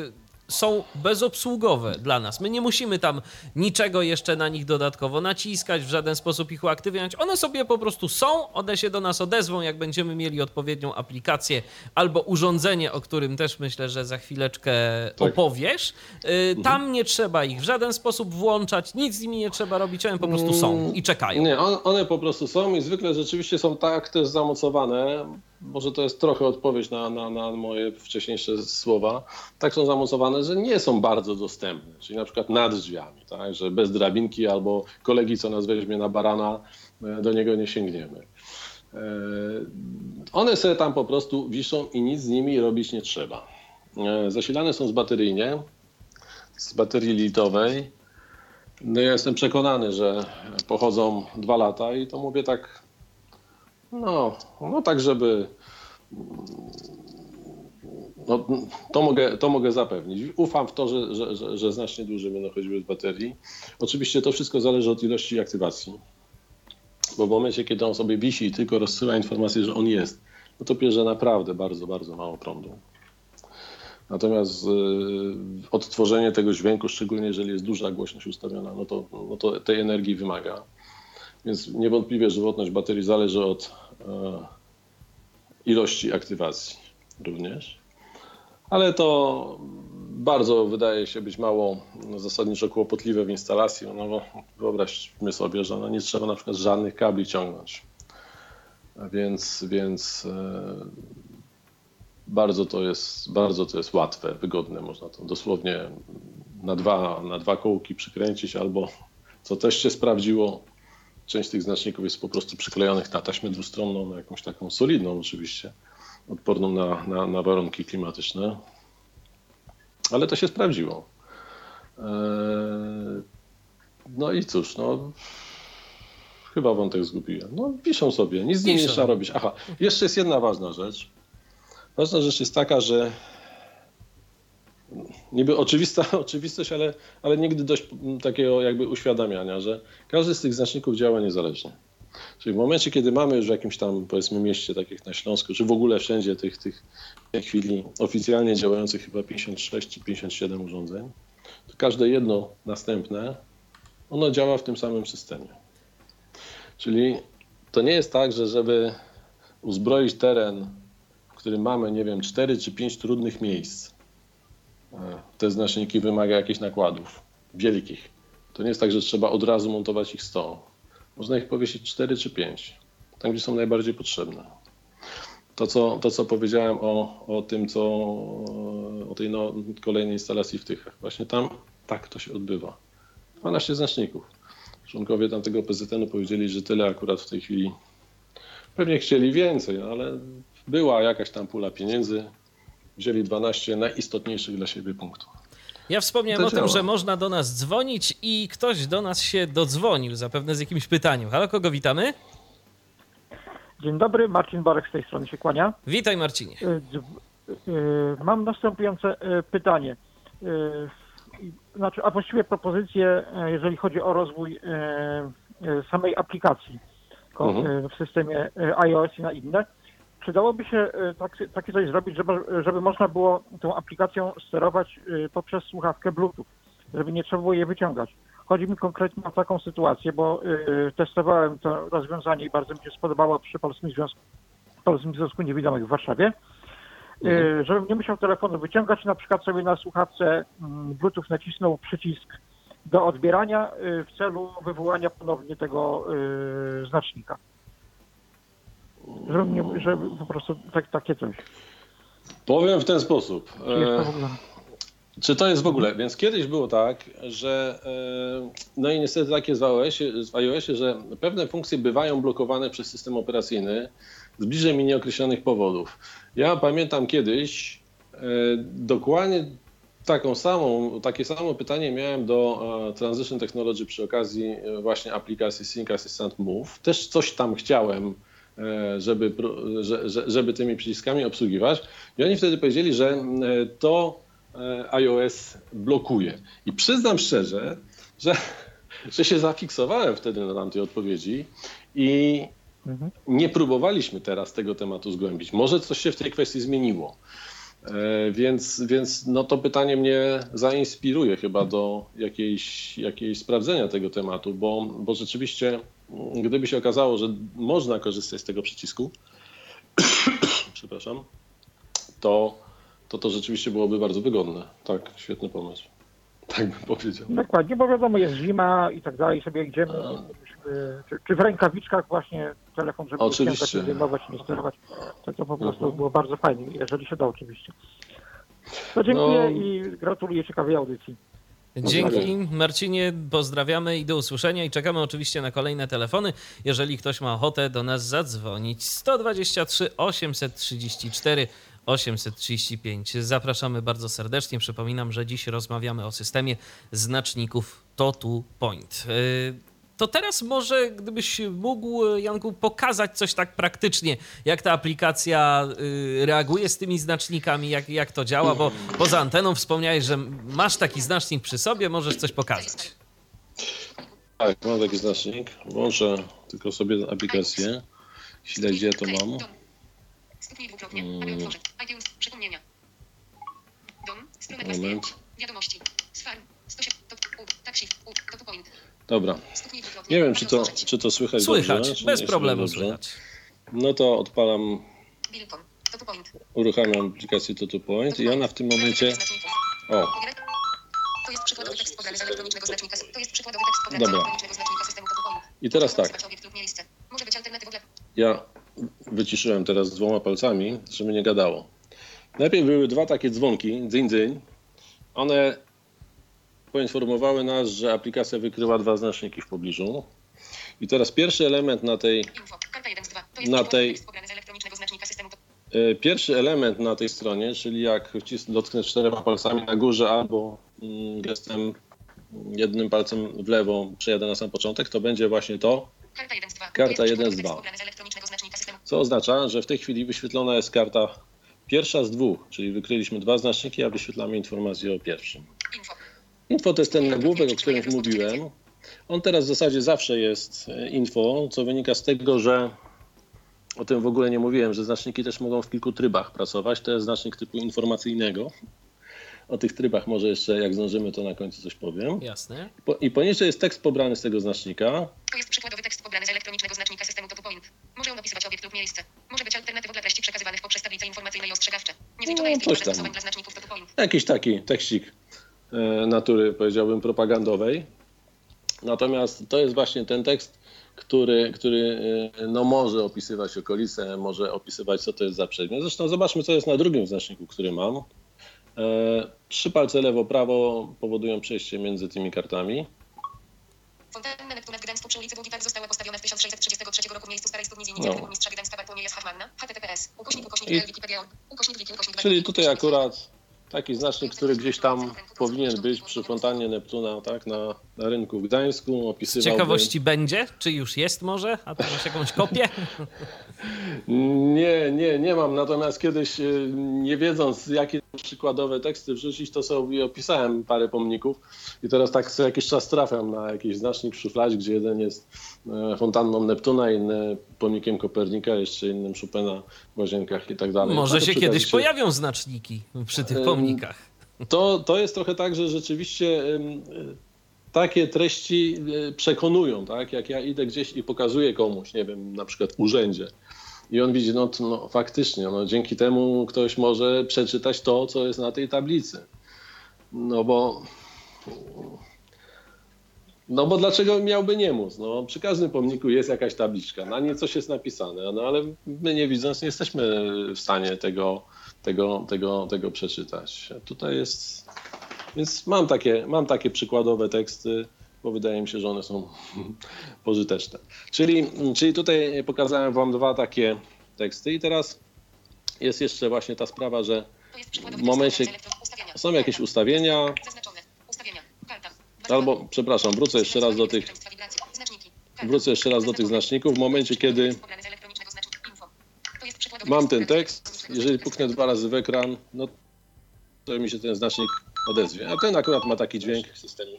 Yy są bezobsługowe dla nas. My nie musimy tam niczego jeszcze na nich dodatkowo naciskać, w żaden sposób ich uaktywniać. One sobie po prostu są, one się do nas odezwą, jak będziemy mieli odpowiednią aplikację albo urządzenie, o którym też myślę, że za chwileczkę tak. opowiesz. Y, tam mhm. nie trzeba ich w żaden sposób włączać, nic z nimi nie trzeba robić, one po prostu są i czekają. Nie, one po prostu są i zwykle rzeczywiście są tak też zamocowane, może to jest trochę odpowiedź na, na, na moje wcześniejsze słowa, tak są zamocowane, że nie są bardzo dostępne, czyli na przykład nad drzwiami, tak, że bez drabinki albo kolegi, co nas weźmie na barana, e, do niego nie sięgniemy. E, one sobie tam po prostu wiszą i nic z nimi robić nie trzeba. E, zasilane są z bateryjnie, z baterii litowej. No ja jestem przekonany, że pochodzą dwa lata i to mówię tak no, no tak, żeby. No, to, mogę, to mogę zapewnić. Ufam w to, że, że, że, że znacznie dłużej będą chodziły z baterii. Oczywiście to wszystko zależy od ilości aktywacji. Bo w momencie, kiedy on sobie wisi i tylko rozsyła informację, że on jest, no to bierze naprawdę bardzo, bardzo mało prądu. Natomiast y, odtworzenie tego dźwięku, szczególnie jeżeli jest duża głośność ustawiona, no to, no to tej energii wymaga. Więc niewątpliwie żywotność baterii zależy od e, ilości aktywacji również. Ale to bardzo wydaje się być mało zasadniczo kłopotliwe w instalacji. No bo wyobraźmy sobie, że no, nie trzeba na przykład żadnych kabli ciągnąć. Więc, więc e, bardzo to jest, bardzo to jest łatwe, wygodne. Można to dosłownie na dwa, na dwa kołki przykręcić albo, co też się sprawdziło, Część tych znaczników jest po prostu przyklejonych na taśmę dwustronną, na jakąś taką solidną oczywiście, odporną na, na, na warunki klimatyczne. Ale to się sprawdziło. No i cóż, no chyba wątek zgubiłem. No piszą sobie, nic z nim nie trzeba robić. Aha, jeszcze jest jedna ważna rzecz. Ważna rzecz jest taka, że niby oczywista oczywistość, ale, ale nigdy dość takiego jakby uświadamiania, że każdy z tych znaczników działa niezależnie. Czyli w momencie, kiedy mamy już w jakimś tam powiedzmy mieście, tak jak na Śląsku, czy w ogóle wszędzie tych, tych w tej chwili oficjalnie działających chyba 56 czy 57 urządzeń, to każde jedno następne, ono działa w tym samym systemie. Czyli to nie jest tak, że żeby uzbroić teren, w którym mamy, nie wiem, 4 czy 5 trudnych miejsc, te znaczniki wymaga jakichś nakładów wielkich. To nie jest tak, że trzeba od razu montować ich 100. Można ich powiesić 4 czy 5, tam gdzie są najbardziej potrzebne. To, co, to, co powiedziałem o, o tym, co o tej no, kolejnej instalacji w Tychach. Właśnie tam tak to się odbywa. 12 znaczników. Członkowie tamtego PZN-u powiedzieli, że tyle akurat w tej chwili. Pewnie chcieli więcej, ale była jakaś tam pula pieniędzy. Wzięli 12 najistotniejszych dla siebie punktów. Ja wspomniałem o tym, że można do nas dzwonić i ktoś do nas się dodzwonił, zapewne z jakimś pytaniem. Halo, kogo witamy? Dzień dobry, Marcin Borek z tej strony się kłania. Witaj Marcinie. Y, dzw- y, Mam następujące y, pytanie. Y, Znaczy, a właściwie propozycję, y, jeżeli chodzi o rozwój y, y, samej aplikacji Mhm. y, w systemie y, iOS i na inne. Przydałoby się tak, takie coś zrobić, żeby, żeby można było tą aplikacją sterować y, poprzez słuchawkę Bluetooth, żeby nie trzeba było jej wyciągać. Chodzi mi konkretnie o taką sytuację, bo y, testowałem to rozwiązanie i bardzo mi się spodobało przy Polskim Związku, Polskim Związku Niewidomych w Warszawie. Y, Żebym nie musiał telefonu wyciągać, na przykład sobie na słuchawce mm, Bluetooth nacisnął przycisk do odbierania w celu wywołania ponownie tego znacznika. Żeby, nie, żeby po prostu tak, takie coś. Powiem w ten sposób. Czy jest to E. Czy to jest w ogóle? Więc kiedyś było tak, że e, no i niestety tak iOSie, w iOSie, że pewne funkcje bywają blokowane przez system operacyjny z bliżej mi nieokreślonych powodów. Ja pamiętam kiedyś e, dokładnie taką samą, takie samo pytanie miałem do e, Transition Technology przy okazji e, właśnie aplikacji Sync Assistant Move. Też coś tam chciałem, żeby, pró- że, że, żeby tymi przyciskami obsługiwać. I oni wtedy powiedzieli, że e, to e, iOS blokuje. I przyznam szczerze, że, że się zafiksowałem wtedy na tamtej odpowiedzi i Mhm. nie próbowaliśmy teraz tego tematu zgłębić. Może coś się w tej kwestii zmieniło. E, Więc, więc no to pytanie mnie zainspiruje chyba do jakiejś, jakiejś sprawdzenia tego tematu, bo, bo rzeczywiście, gdyby się okazało, że można korzystać z tego przycisku, przepraszam, to, to to rzeczywiście byłoby bardzo wygodne. Tak, świetny pomysł. Tak bym powiedział. Dokładnie, bo wiadomo, jest zima i tak dalej, sobie idziemy, musimy, czy, czy w rękawiczkach właśnie telefon, żeby Oczywiście. nie zdejmować, nie sterować, to to po prostu Mhm. było bardzo fajnie, jeżeli się da oczywiście. To dziękuję No. i gratuluję ciekawej audycji. Dzięki Marcinie, pozdrawiamy i do usłyszenia i czekamy oczywiście na kolejne telefony, jeżeli ktoś ma ochotę do nas zadzwonić. 123 834 835. Zapraszamy bardzo serdecznie. Przypominam, że dziś rozmawiamy o systemie znaczników Totu Point. To teraz może, gdybyś mógł, Janku, pokazać coś tak praktycznie, jak ta aplikacja y, reaguje z tymi znacznikami, jak, jak to działa, bo poza anteną wspomniałeś, że masz taki znacznik przy sobie, możesz coś pokazać. Tak, mam taki znacznik. Włączę tylko sobie aplikację. Chwilę, gdzie ja to mam. Mm. Moment. Wiadomości. Sfarm, 107, top, u, taksi, top point. Dobra. Nie wiem, czy to, czy to słychać, Słychać, dobrze. bez problemu dobrze. słychać. No to odpalam, uruchamiam aplikację Toto Point i ona w tym momencie... O, To jest przykładowy tekst pobrany z elektronicznego znacznika. To jest przykładowy tekst pobrany z Dobra. elektronicznego znacznika systemu top point. i teraz tak. Ja wyciszyłem teraz dwoma palcami, żeby nie gadało. Najpierw były dwa takie dzwonki, dzyń, dzyń. One poinformowały nas, że aplikacja wykryła dwa znaczniki w pobliżu. I teraz pierwszy element na tej info. Karta 1 z 2. To jest Na tej- E, Pierwszy element na tej stronie, czyli jak dotknę czterema palcami na górze albo mm, gestem jednym palcem w lewo przejadę na sam początek, to będzie właśnie to, Karta 1 z 2. Karta To jest 1 z przykładowy tekst 2. pobrany z elektronicznego znacznika systemu. co oznacza, że w tej chwili wyświetlona jest karta pierwsza z dwóch, czyli wykryliśmy dwa znaczniki, a wyświetlamy informację o pierwszym. Info. To jest ten nagłówek, o którym mówiłem. On teraz w zasadzie zawsze jest e, info, co wynika z tego, że o tym w ogóle nie mówiłem, że znaczniki też mogą w kilku trybach pracować. To jest znacznik typu informacyjnego. O tych trybach może jeszcze, jak zdążymy, to na końcu coś powiem. Jasne. Po- I poniżej jest tekst pobrany z tego znacznika. To jest przykładowy tekst pobrany z elektronicznego znacznika systemu TotuPoint. Może on opisywać obiekt lub miejsce. Może być alternatywą dla treści przekazywanych poprzez tablice informacyjne i ostrzegawcze. Niezliczona No, jest liczba tam. zastosowań dla znaczników TotuPoint. Jakiś taki tekstik natury, powiedziałbym, propagandowej. Natomiast to jest właśnie ten tekst, który, który e, no, może opisywać okolice, może opisywać, co to jest za przedmiot. Zresztą zobaczmy, co jest na drugim znaczniku, który mam. E, Trzy palce lewo-prawo powodują przejście między tymi kartami. Fontanna Neptuna w Gdańsku przy ulicy Długi została postawiona w 1633 roku w miejscu starej studni dziennika No. no. burmistrza Gdańska Bartłomieja Schachmanna. https ukośnik ukośnik I- Wikipedia ukośnik wiki ukośnik Czyli tutaj akurat taki znacznik, który gdzieś tam powinien być przy fontannie Neptuna, tak, na, na rynku w Gdańsku, Z opisywałby... ciekawości będzie? Czy już jest może? A ty masz jakąś kopię? Nie, nie, nie mam. Natomiast kiedyś, e, nie wiedząc, jakie przykładowe teksty wrzucić, to sobie opisałem parę pomników i teraz tak co jakiś czas trafiam na jakiś znacznik w szufladzie, gdzie jeden jest e, fontanną Neptuna, inny pomnikiem Kopernika, jeszcze innym Chopina w Łazienkach i tak dalej. Może to się kiedyś okazji pojawią znaczniki przy tych pomnikach. To, to jest trochę tak, że rzeczywiście takie treści e, przekonują, tak? Jak ja idę gdzieś i pokazuję komuś, nie wiem, na przykład urzędzie i on widzi, no, no faktycznie, no, dzięki temu ktoś może przeczytać to, co jest na tej tablicy. No bo no bo dlaczego miałby nie móc? No, przy każdym pomniku jest jakaś tabliczka, na niej coś jest napisane, no ale my nie widząc nie jesteśmy w stanie tego, tego, tego, tego przeczytać. Tutaj jest, więc mam takie, mam takie przykładowe teksty, bo wydaje mi się, że one są pożyteczne. Czyli, czyli tutaj pokazałem wam dwa takie teksty i teraz jest jeszcze właśnie ta sprawa, że W momencie- są jakieś ustawienia, Zaznaczone. Ustawienia. Albo, przepraszam, wrócę jeszcze raz do tych, wrócę jeszcze raz do tych znaczników. W momencie, kiedy mam ten tekst, jeżeli puknę dwa razy w ekran, no to mi się ten znacznik odezwie. A ten akurat ma taki dźwięk systemu.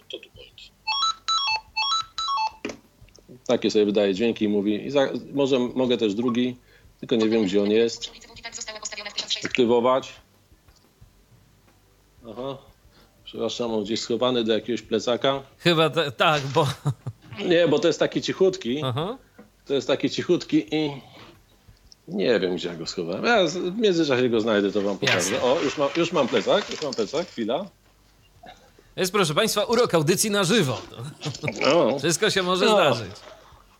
Takie sobie wydaje dźwięki i mówi. I za, może mogę też drugi, tylko nie wiem gdzie on jest. Przy ulicy Długi została postawiona w 1600 Aktywować. Aha. Przepraszam, on gdzieś schowany do jakiegoś plecaka. Chyba te, tak, bo... Nie, bo to jest taki cichutki. Aha. To jest taki cichutki i nie wiem, gdzie ja go schowałem. Ja w międzyczasie go znajdę, to wam pokażę. Jasne. O, już mam, już mam plecak, już mam plecak, chwila. Jest, proszę Państwa, urok audycji na żywo. No, Wszystko się może No. zdarzyć.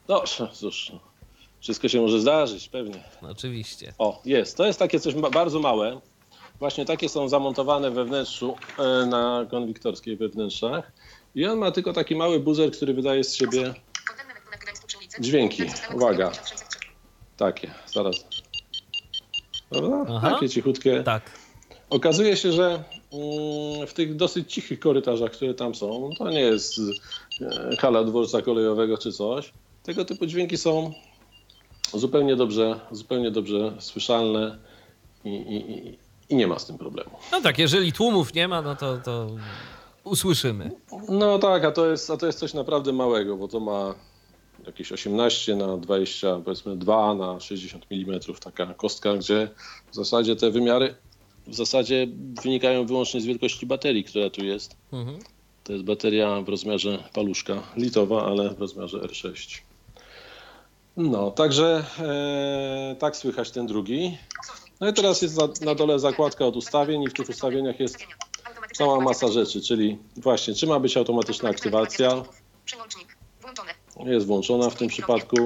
no cóż, wszystko się może zdarzyć, pewnie. No, oczywiście. O, jest. To jest takie coś bardzo małe. Właśnie takie są zamontowane we wnętrzu, e, na konwiktorskiej we wnętrzach. I on ma tylko taki mały buzer, który wydaje z siebie. Dźwięki. Uwaga. postawiona w 1603. takie. Zaraz. Prawda? Aha. Takie cichutkie. Tak. Okazuje się, że mm, w tych dosyć cichych korytarzach, które tam są, to nie jest e, hala dworca kolejowego czy coś. Tego typu dźwięki są zupełnie dobrze, zupełnie dobrze słyszalne i, i, i- i nie ma z tym problemu. No tak, jeżeli tłumów nie ma, no to, to usłyszymy. No tak, a to, jest, a to jest coś naprawdę małego, bo to ma jakieś 18 na 20, powiedzmy 2 na 60 mm, taka kostka, gdzie w zasadzie te wymiary w zasadzie wynikają wyłącznie z wielkości baterii, która tu jest. Mhm. To jest bateria w rozmiarze paluszka, litowa, ale w rozmiarze R6. No, także e, tak słychać ten drugi. No i teraz jest na, na dole zakładka od ustawień i w tych ustawieniach jest cała masa rzeczy, czyli właśnie czy ma być automatyczna aktywacja, jest włączona w tym przypadku.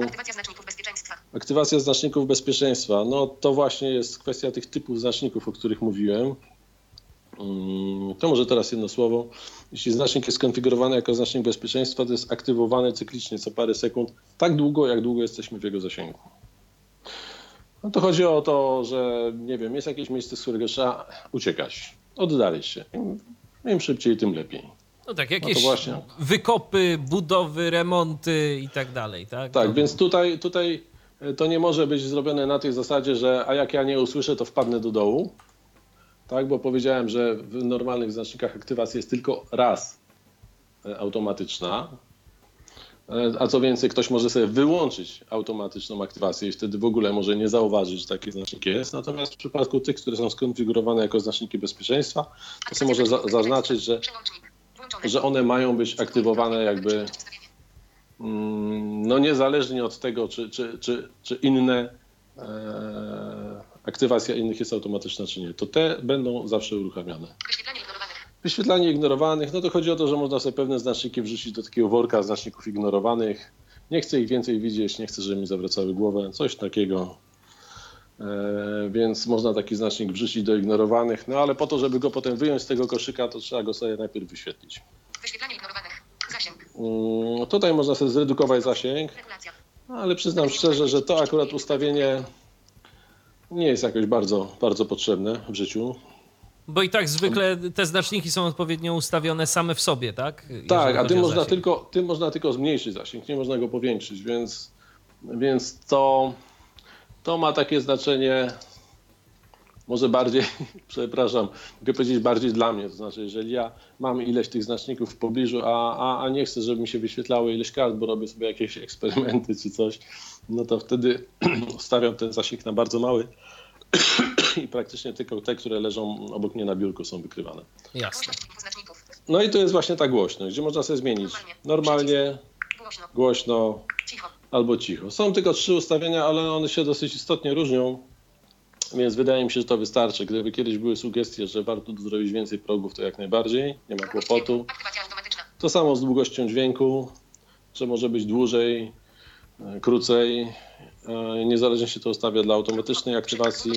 Aktywacja znaczników bezpieczeństwa. No to właśnie jest kwestia tych typów znaczników, o których mówiłem. Mm, To może teraz jedno słowo. Jeśli znacznik jest skonfigurowany jako znacznik bezpieczeństwa, to jest aktywowany cyklicznie co parę sekund, tak długo, jak długo jesteśmy w jego zasięgu. No to chodzi o to, że nie wiem, jest jakieś miejsce, z którego trzeba uciekać, oddalić się. Im, im szybciej, tym lepiej. No tak, jakieś właśnie. wykopy, budowy, remonty i tak dalej, tak? Tak, No, więc tutaj, tutaj to nie może być zrobione na tej zasadzie, że a jak ja nie usłyszę, to wpadnę do dołu. Tak, bo powiedziałem, że w normalnych znacznikach aktywacja jest tylko raz e, automatyczna. E, A co więcej, ktoś może sobie wyłączyć automatyczną aktywację i wtedy w ogóle może nie zauważyć, że taki znacznik jest. Natomiast w przypadku tych, które są skonfigurowane jako znaczniki bezpieczeństwa, to sobie może za zaznaczyć, że, że one mają być aktywowane jakby No niezależnie od tego, czy, czy, czy, czy inne e, aktywacja innych jest automatyczna, czy nie, to te będą zawsze uruchamiane. Wyświetlanie ignorowanych. Wyświetlanie ignorowanych, no to chodzi o to, że można sobie pewne znaczniki wrzucić do takiego worka znaczników ignorowanych. Nie chcę ich więcej widzieć, nie chcę, żeby mi zawracały głowę, coś takiego. E, więc można taki znacznik wrzucić do ignorowanych, no ale po to, żeby go potem wyjąć z tego koszyka, to trzeba go sobie najpierw wyświetlić. Wyświetlanie ignorowanych. Mm, tutaj można sobie zredukować zasięg. Ale przyznam szczerze, że to akurat ustawienie nie jest jakoś bardzo, bardzo potrzebne w życiu. Bo i tak zwykle te znaczniki są odpowiednio ustawione same w sobie, tak? Jeżeli tak, a tym można, tylko, tym można tylko zmniejszyć zasięg, nie można go powiększyć, więc, więc to, to ma takie znaczenie może bardziej, przepraszam, mogę powiedzieć bardziej dla mnie, to znaczy jeżeli ja mam ileś tych znaczników w pobliżu, a, a, a nie chcę, żeby mi się wyświetlało ileś kart, bo robię sobie jakieś eksperymenty czy coś, no to wtedy stawiam ten zasięg na bardzo mały i praktycznie tylko te, które leżą obok mnie na biurku są wykrywane. Jasne. No i to jest właśnie ta głośność, gdzie można sobie zmienić normalnie, Głośno. głośno Cicho. albo cicho. Są tylko trzy ustawienia, ale one się dosyć istotnie różnią, więc wydaje mi się, że to wystarczy. Gdyby kiedyś były sugestie, że warto tu zrobić więcej progów, to jak najbardziej, nie ma kłopotu. To samo z długością dźwięku, że może być dłużej, e, krócej. e, Niezależnie się to ustawia dla automatycznej aktywacji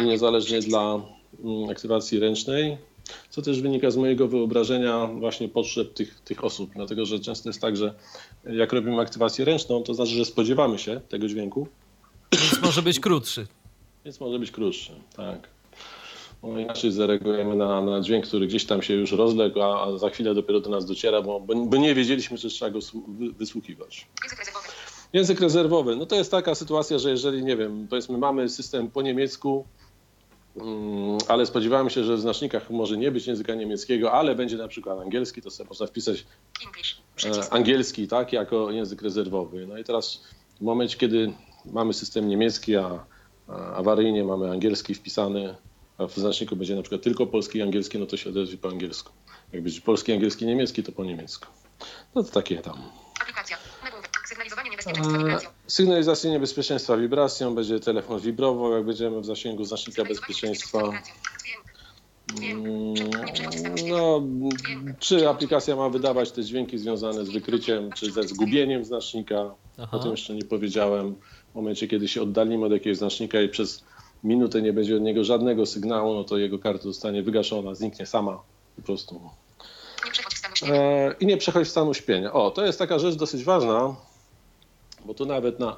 i niezależnie dla mm, aktywacji ręcznej, co też wynika z mojego wyobrażenia właśnie potrzeb tych, tych osób, dlatego że często jest tak, że jak robimy aktywację ręczną, to znaczy, że spodziewamy się tego dźwięku, Więc może być krótszy. Więc może być krótszy, tak. Bo inaczej zareagujemy na, na dźwięk, który gdzieś tam się już rozległ, a, a za chwilę dopiero do nas dociera, bo, bo, bo nie wiedzieliśmy, że trzeba go słu- wy- wysłuchiwać. Język rezerwowy. Język rezerwowy, no to jest taka sytuacja, że jeżeli, nie wiem, powiedzmy mamy system po niemiecku, mm, ale spodziewamy się, że w znacznikach może nie być języka niemieckiego, ale będzie na przykład angielski, to sobie można wpisać English. e, angielski, tak, jako język rezerwowy. No i teraz w momencie, kiedy mamy system niemiecki, a awaryjnie mamy angielski wpisany, a w znaczniku będzie na przykład tylko polski i angielski, no to się odezwie po angielsku. Jak będzie polski, angielski, niemiecki, to po niemiecku. No to takie tam. Aplikacja. Sygnalizowanie niebezpieczeństwa E, wibracją. Sygnalizacja niebezpieczeństwa wibracją, będzie telefon wibrował, jak będziemy w zasięgu znacznika bezpieczeństwa. Mm. No, czy aplikacja ma wydawać te dźwięki związane z wykryciem, czy ze zgubieniem znacznika? Aha. O tym jeszcze nie powiedziałem. Momencie, kiedy się oddalimy od jakiegoś znacznika i przez minutę nie będzie od niego żadnego sygnału, no to jego karta zostanie wygaszona, zniknie sama po prostu. Nie. E, I nie przechodź stanu śpienia. O, to jest taka rzecz dosyć ważna, bo tu nawet na,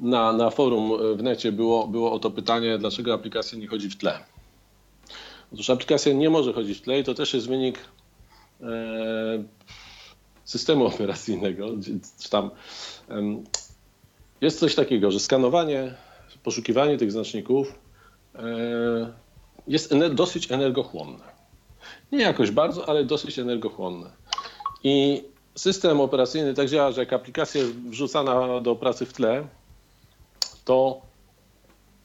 na, na forum w necie było, było o to pytanie, dlaczego aplikacja nie chodzi w tle. Otóż aplikacja nie może chodzić w tle i to też jest wynik e, systemu operacyjnego, czy tam jest coś takiego, że skanowanie, poszukiwanie tych znaczników e, jest dosyć energochłonne. Nie jakoś bardzo, ale dosyć energochłonne. I system operacyjny tak działa, że jak aplikacja jest wrzucana do pracy w tle, to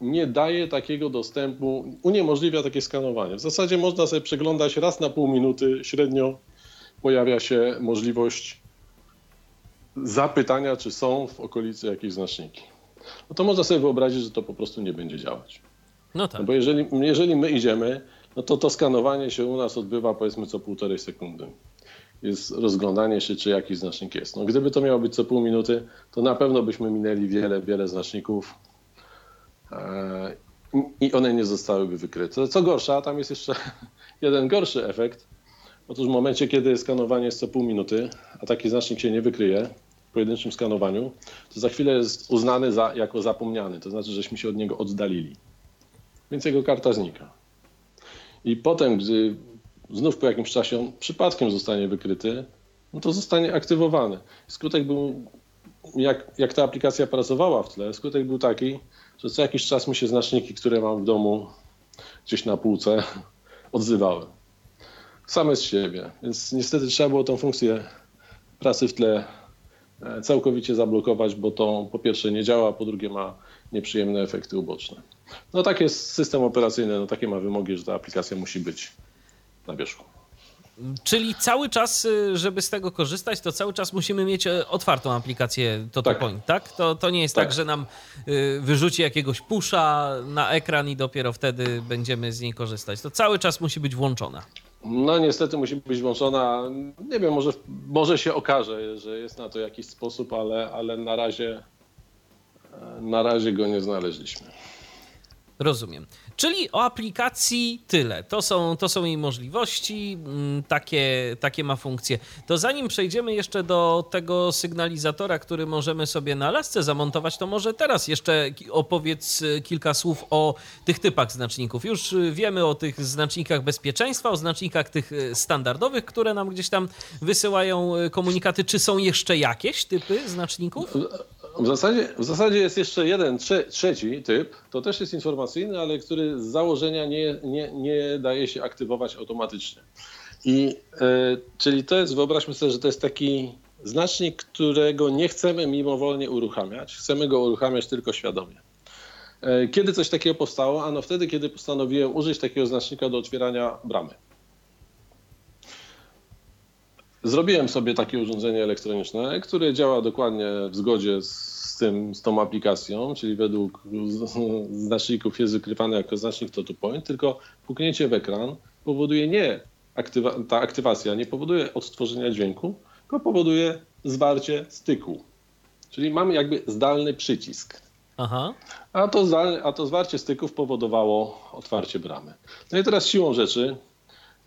nie daje takiego dostępu, uniemożliwia takie skanowanie. W zasadzie można sobie przeglądać raz na pół minuty średnio pojawia się możliwość zapytania, czy są w okolicy jakieś znaczniki. No to można sobie wyobrazić, że to po prostu nie będzie działać. No tak. No bo jeżeli, jeżeli my idziemy, no to to skanowanie się u nas odbywa powiedzmy co półtorej sekundy. Jest rozglądanie się, czy jakiś znacznik jest. No, gdyby to miało być co pół minuty, to na pewno byśmy minęli wiele, wiele znaczników e, i one nie zostałyby wykryte. Co gorsza, tam jest jeszcze jeden gorszy efekt. Otóż w momencie, kiedy skanowanie jest co pół minuty, a taki znacznik się nie wykryje w pojedynczym skanowaniu, to za chwilę jest uznany za, jako zapomniany. To znaczy, żeśmy się od niego oddalili więc jego karta znika. I potem, gdy znów po jakimś czasie on przypadkiem zostanie wykryty, no to zostanie aktywowany. Skutek był, jak, jak ta aplikacja pracowała w tle, skutek był taki, że co jakiś czas mi się znaczniki, które mam w domu gdzieś na półce, odzywały. Same z siebie. Więc niestety trzeba było tą funkcję pracy w tle e, całkowicie zablokować, bo to po pierwsze nie działa, po drugie ma nieprzyjemne efekty uboczne. No tak jest system operacyjny, no takie ma wymogi, że ta aplikacja musi być na wierzchu. Czyli cały czas, y, żeby z tego korzystać, to cały czas musimy mieć e, otwartą aplikację TotoPoint, tak. tak? To, to nie jest tak. tak, że nam y, wyrzuci jakiegoś pusza na ekran i dopiero wtedy będziemy z niej korzystać. To cały czas musi być włączona. No niestety musi być włączona. Nie wiem, może, może się okaże, że jest na to jakiś sposób, ale, ale na razie na razie go nie znaleźliśmy. Rozumiem. Czyli o aplikacji tyle. To są, to są jej możliwości, mm, takie, takie ma funkcje. To zanim przejdziemy jeszcze do tego sygnalizatora, który możemy sobie na lasce zamontować, to może teraz jeszcze opowiedz e, kilka słów o tych typach znaczników. Już e, wiemy o tych znacznikach bezpieczeństwa, o znacznikach tych e, standardowych, które nam gdzieś tam wysyłają komunikaty. Czy są jeszcze jakieś typy znaczników? W zasadzie, w zasadzie jest jeszcze jeden, trze, trzeci typ, to też jest informacyjny, ale który z założenia nie, nie, nie daje się aktywować automatycznie. I, e, czyli to jest, wyobraźmy sobie, że to jest taki znacznik, którego nie chcemy mimowolnie uruchamiać, chcemy go uruchamiać tylko świadomie. E, kiedy coś takiego powstało? Ano wtedy, kiedy postanowiłem użyć takiego znacznika do otwierania bramy. Zrobiłem sobie takie urządzenie elektroniczne, które działa dokładnie w zgodzie z tym, z tą aplikacją, czyli według znaczników jest wykrywane jako znacznik to point, tylko puknięcie w ekran powoduje nie aktywa ta aktywacja nie powoduje odtworzenia dźwięku, tylko powoduje zwarcie styku. Czyli mamy jakby zdalny przycisk. Aha. A, to zdalne, a to zwarcie styków powodowało otwarcie bramy. No i teraz siłą rzeczy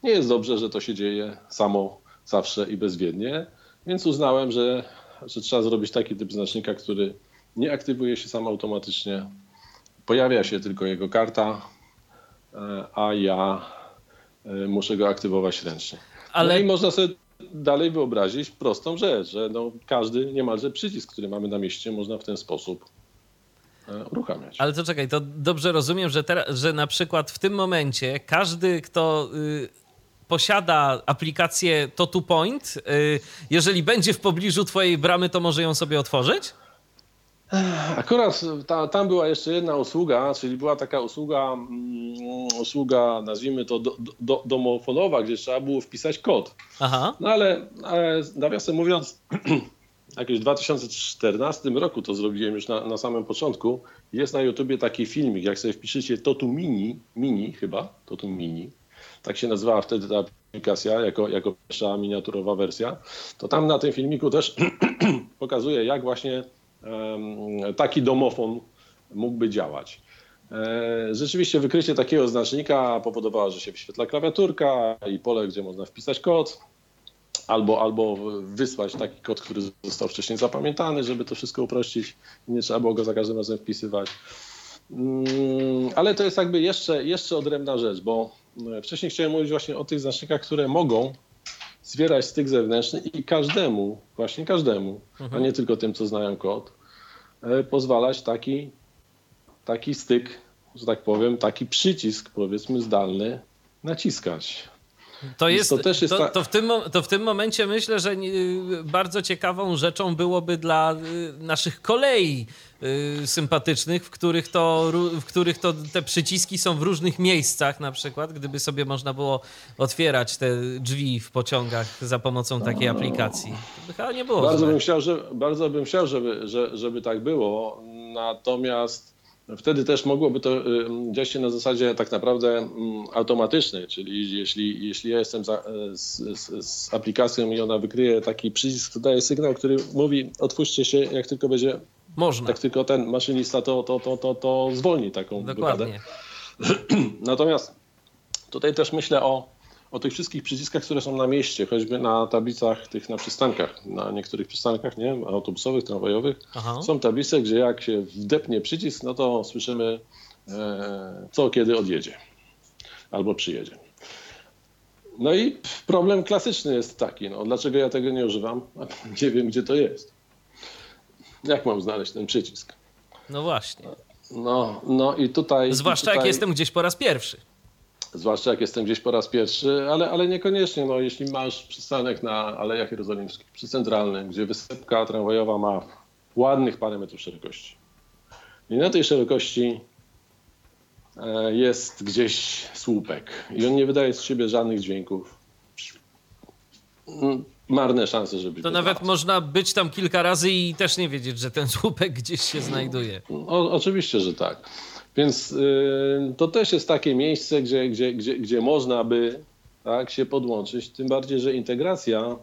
nie jest dobrze, że to się dzieje samo zawsze i bezwiednie, więc uznałem, że, że trzeba zrobić taki typ znacznika, który nie aktywuje się sam automatycznie, pojawia się tylko jego karta, e, a ja e, muszę go aktywować ręcznie. Ale... No i można sobie dalej wyobrazić prostą rzecz, że no każdy niemalże przycisk, który mamy na mieście, można w ten sposób e, uruchamiać. Ale to czekaj, to dobrze rozumiem, że, teraz, że na przykład w tym momencie każdy, kto y, posiada aplikację to point, y, jeżeli będzie w pobliżu twojej bramy, to może ją sobie otworzyć? Akurat ta, tam była jeszcze jedna usługa, czyli była taka usługa, mm, usługa nazwijmy to do, do, domofonowa, gdzie trzeba było wpisać kod. Aha. No ale, ale nawiasem mówiąc, jakieś w 2014 roku to zrobiłem już na, na samym początku. Jest na YouTubie taki filmik, jak sobie wpiszecie Totu Mini, Mini chyba, Totu Mini, tak się nazywała wtedy ta aplikacja, jako, jako pierwsza miniaturowa wersja, to tam na tym filmiku też pokazuje, jak właśnie taki domofon mógłby działać. E, rzeczywiście wykrycie takiego znacznika powodowało, że się wyświetla klawiaturka i pole, gdzie można wpisać kod, albo, albo wysłać taki kod, który został wcześniej zapamiętany, żeby to wszystko uprościć i nie trzeba było go za każdym razem wpisywać. Mm, ale to jest jakby jeszcze, jeszcze odrębna rzecz, bo wcześniej chciałem mówić właśnie o tych znacznikach, które mogą zwierać styk zewnętrzny i każdemu, właśnie każdemu, mhm. a nie tylko tym, co znają kod, e, pozwalać taki, taki styk, że tak powiem, taki przycisk, powiedzmy, zdalny naciskać. To, jest, to, też jest to, to, w tym, to w tym momencie myślę, że bardzo ciekawą rzeczą byłoby dla y, naszych kolei y, sympatycznych, w których, to, w których to te przyciski są w różnych miejscach, na przykład, gdyby sobie można było otwierać te drzwi w pociągach za pomocą takiej aplikacji. To by chyba nie było. Bardzo bym chciał, że, bardzo bym chciał żeby, że, żeby tak było. Natomiast Wtedy też mogłoby to dziać się na zasadzie tak naprawdę automatycznej, czyli jeśli, jeśli ja jestem za, e, z, z, z, aplikacją i ona wykryje taki przycisk, to daje sygnał, który mówi otwórzcie się, jak tylko będzie można. Tak tylko ten maszynista to, to, to, to, to zwolni taką Dokładnie. Natomiast tutaj też myślę o o tych wszystkich przyciskach, które są na mieście, choćby na tablicach tych na przystankach, na niektórych przystankach, nie autobusowych, tramwajowych, Aha. są tablice, gdzie jak się wdepnie przycisk, no to słyszymy e, co kiedy odjedzie albo przyjedzie. No i problem klasyczny jest taki, no, dlaczego ja tego nie używam? Nie wiem, gdzie to jest. Jak mam znaleźć ten przycisk? No właśnie. No, no i tutaj. Zwłaszcza tutaj, jak jestem gdzieś po raz pierwszy. Zwłaszcza jak jestem gdzieś po raz pierwszy, ale, ale niekoniecznie. No, jeśli masz przystanek na Alejach Jerozolimskich, przy Centralnym, gdzie wysepka tramwajowa ma ładnych parę metrów szerokości. I na tej szerokości e, jest gdzieś słupek i on nie wydaje z siebie żadnych dźwięków. Mm, Marne szanse, żeby To nawet można być tam kilka razy i też nie wiedzieć, że ten słupek gdzieś się znajduje. Oczywiście, że tak. Więc y, to też jest takie miejsce, gdzie, gdzie, gdzie, gdzie można by tak, się podłączyć. Tym bardziej, że integracja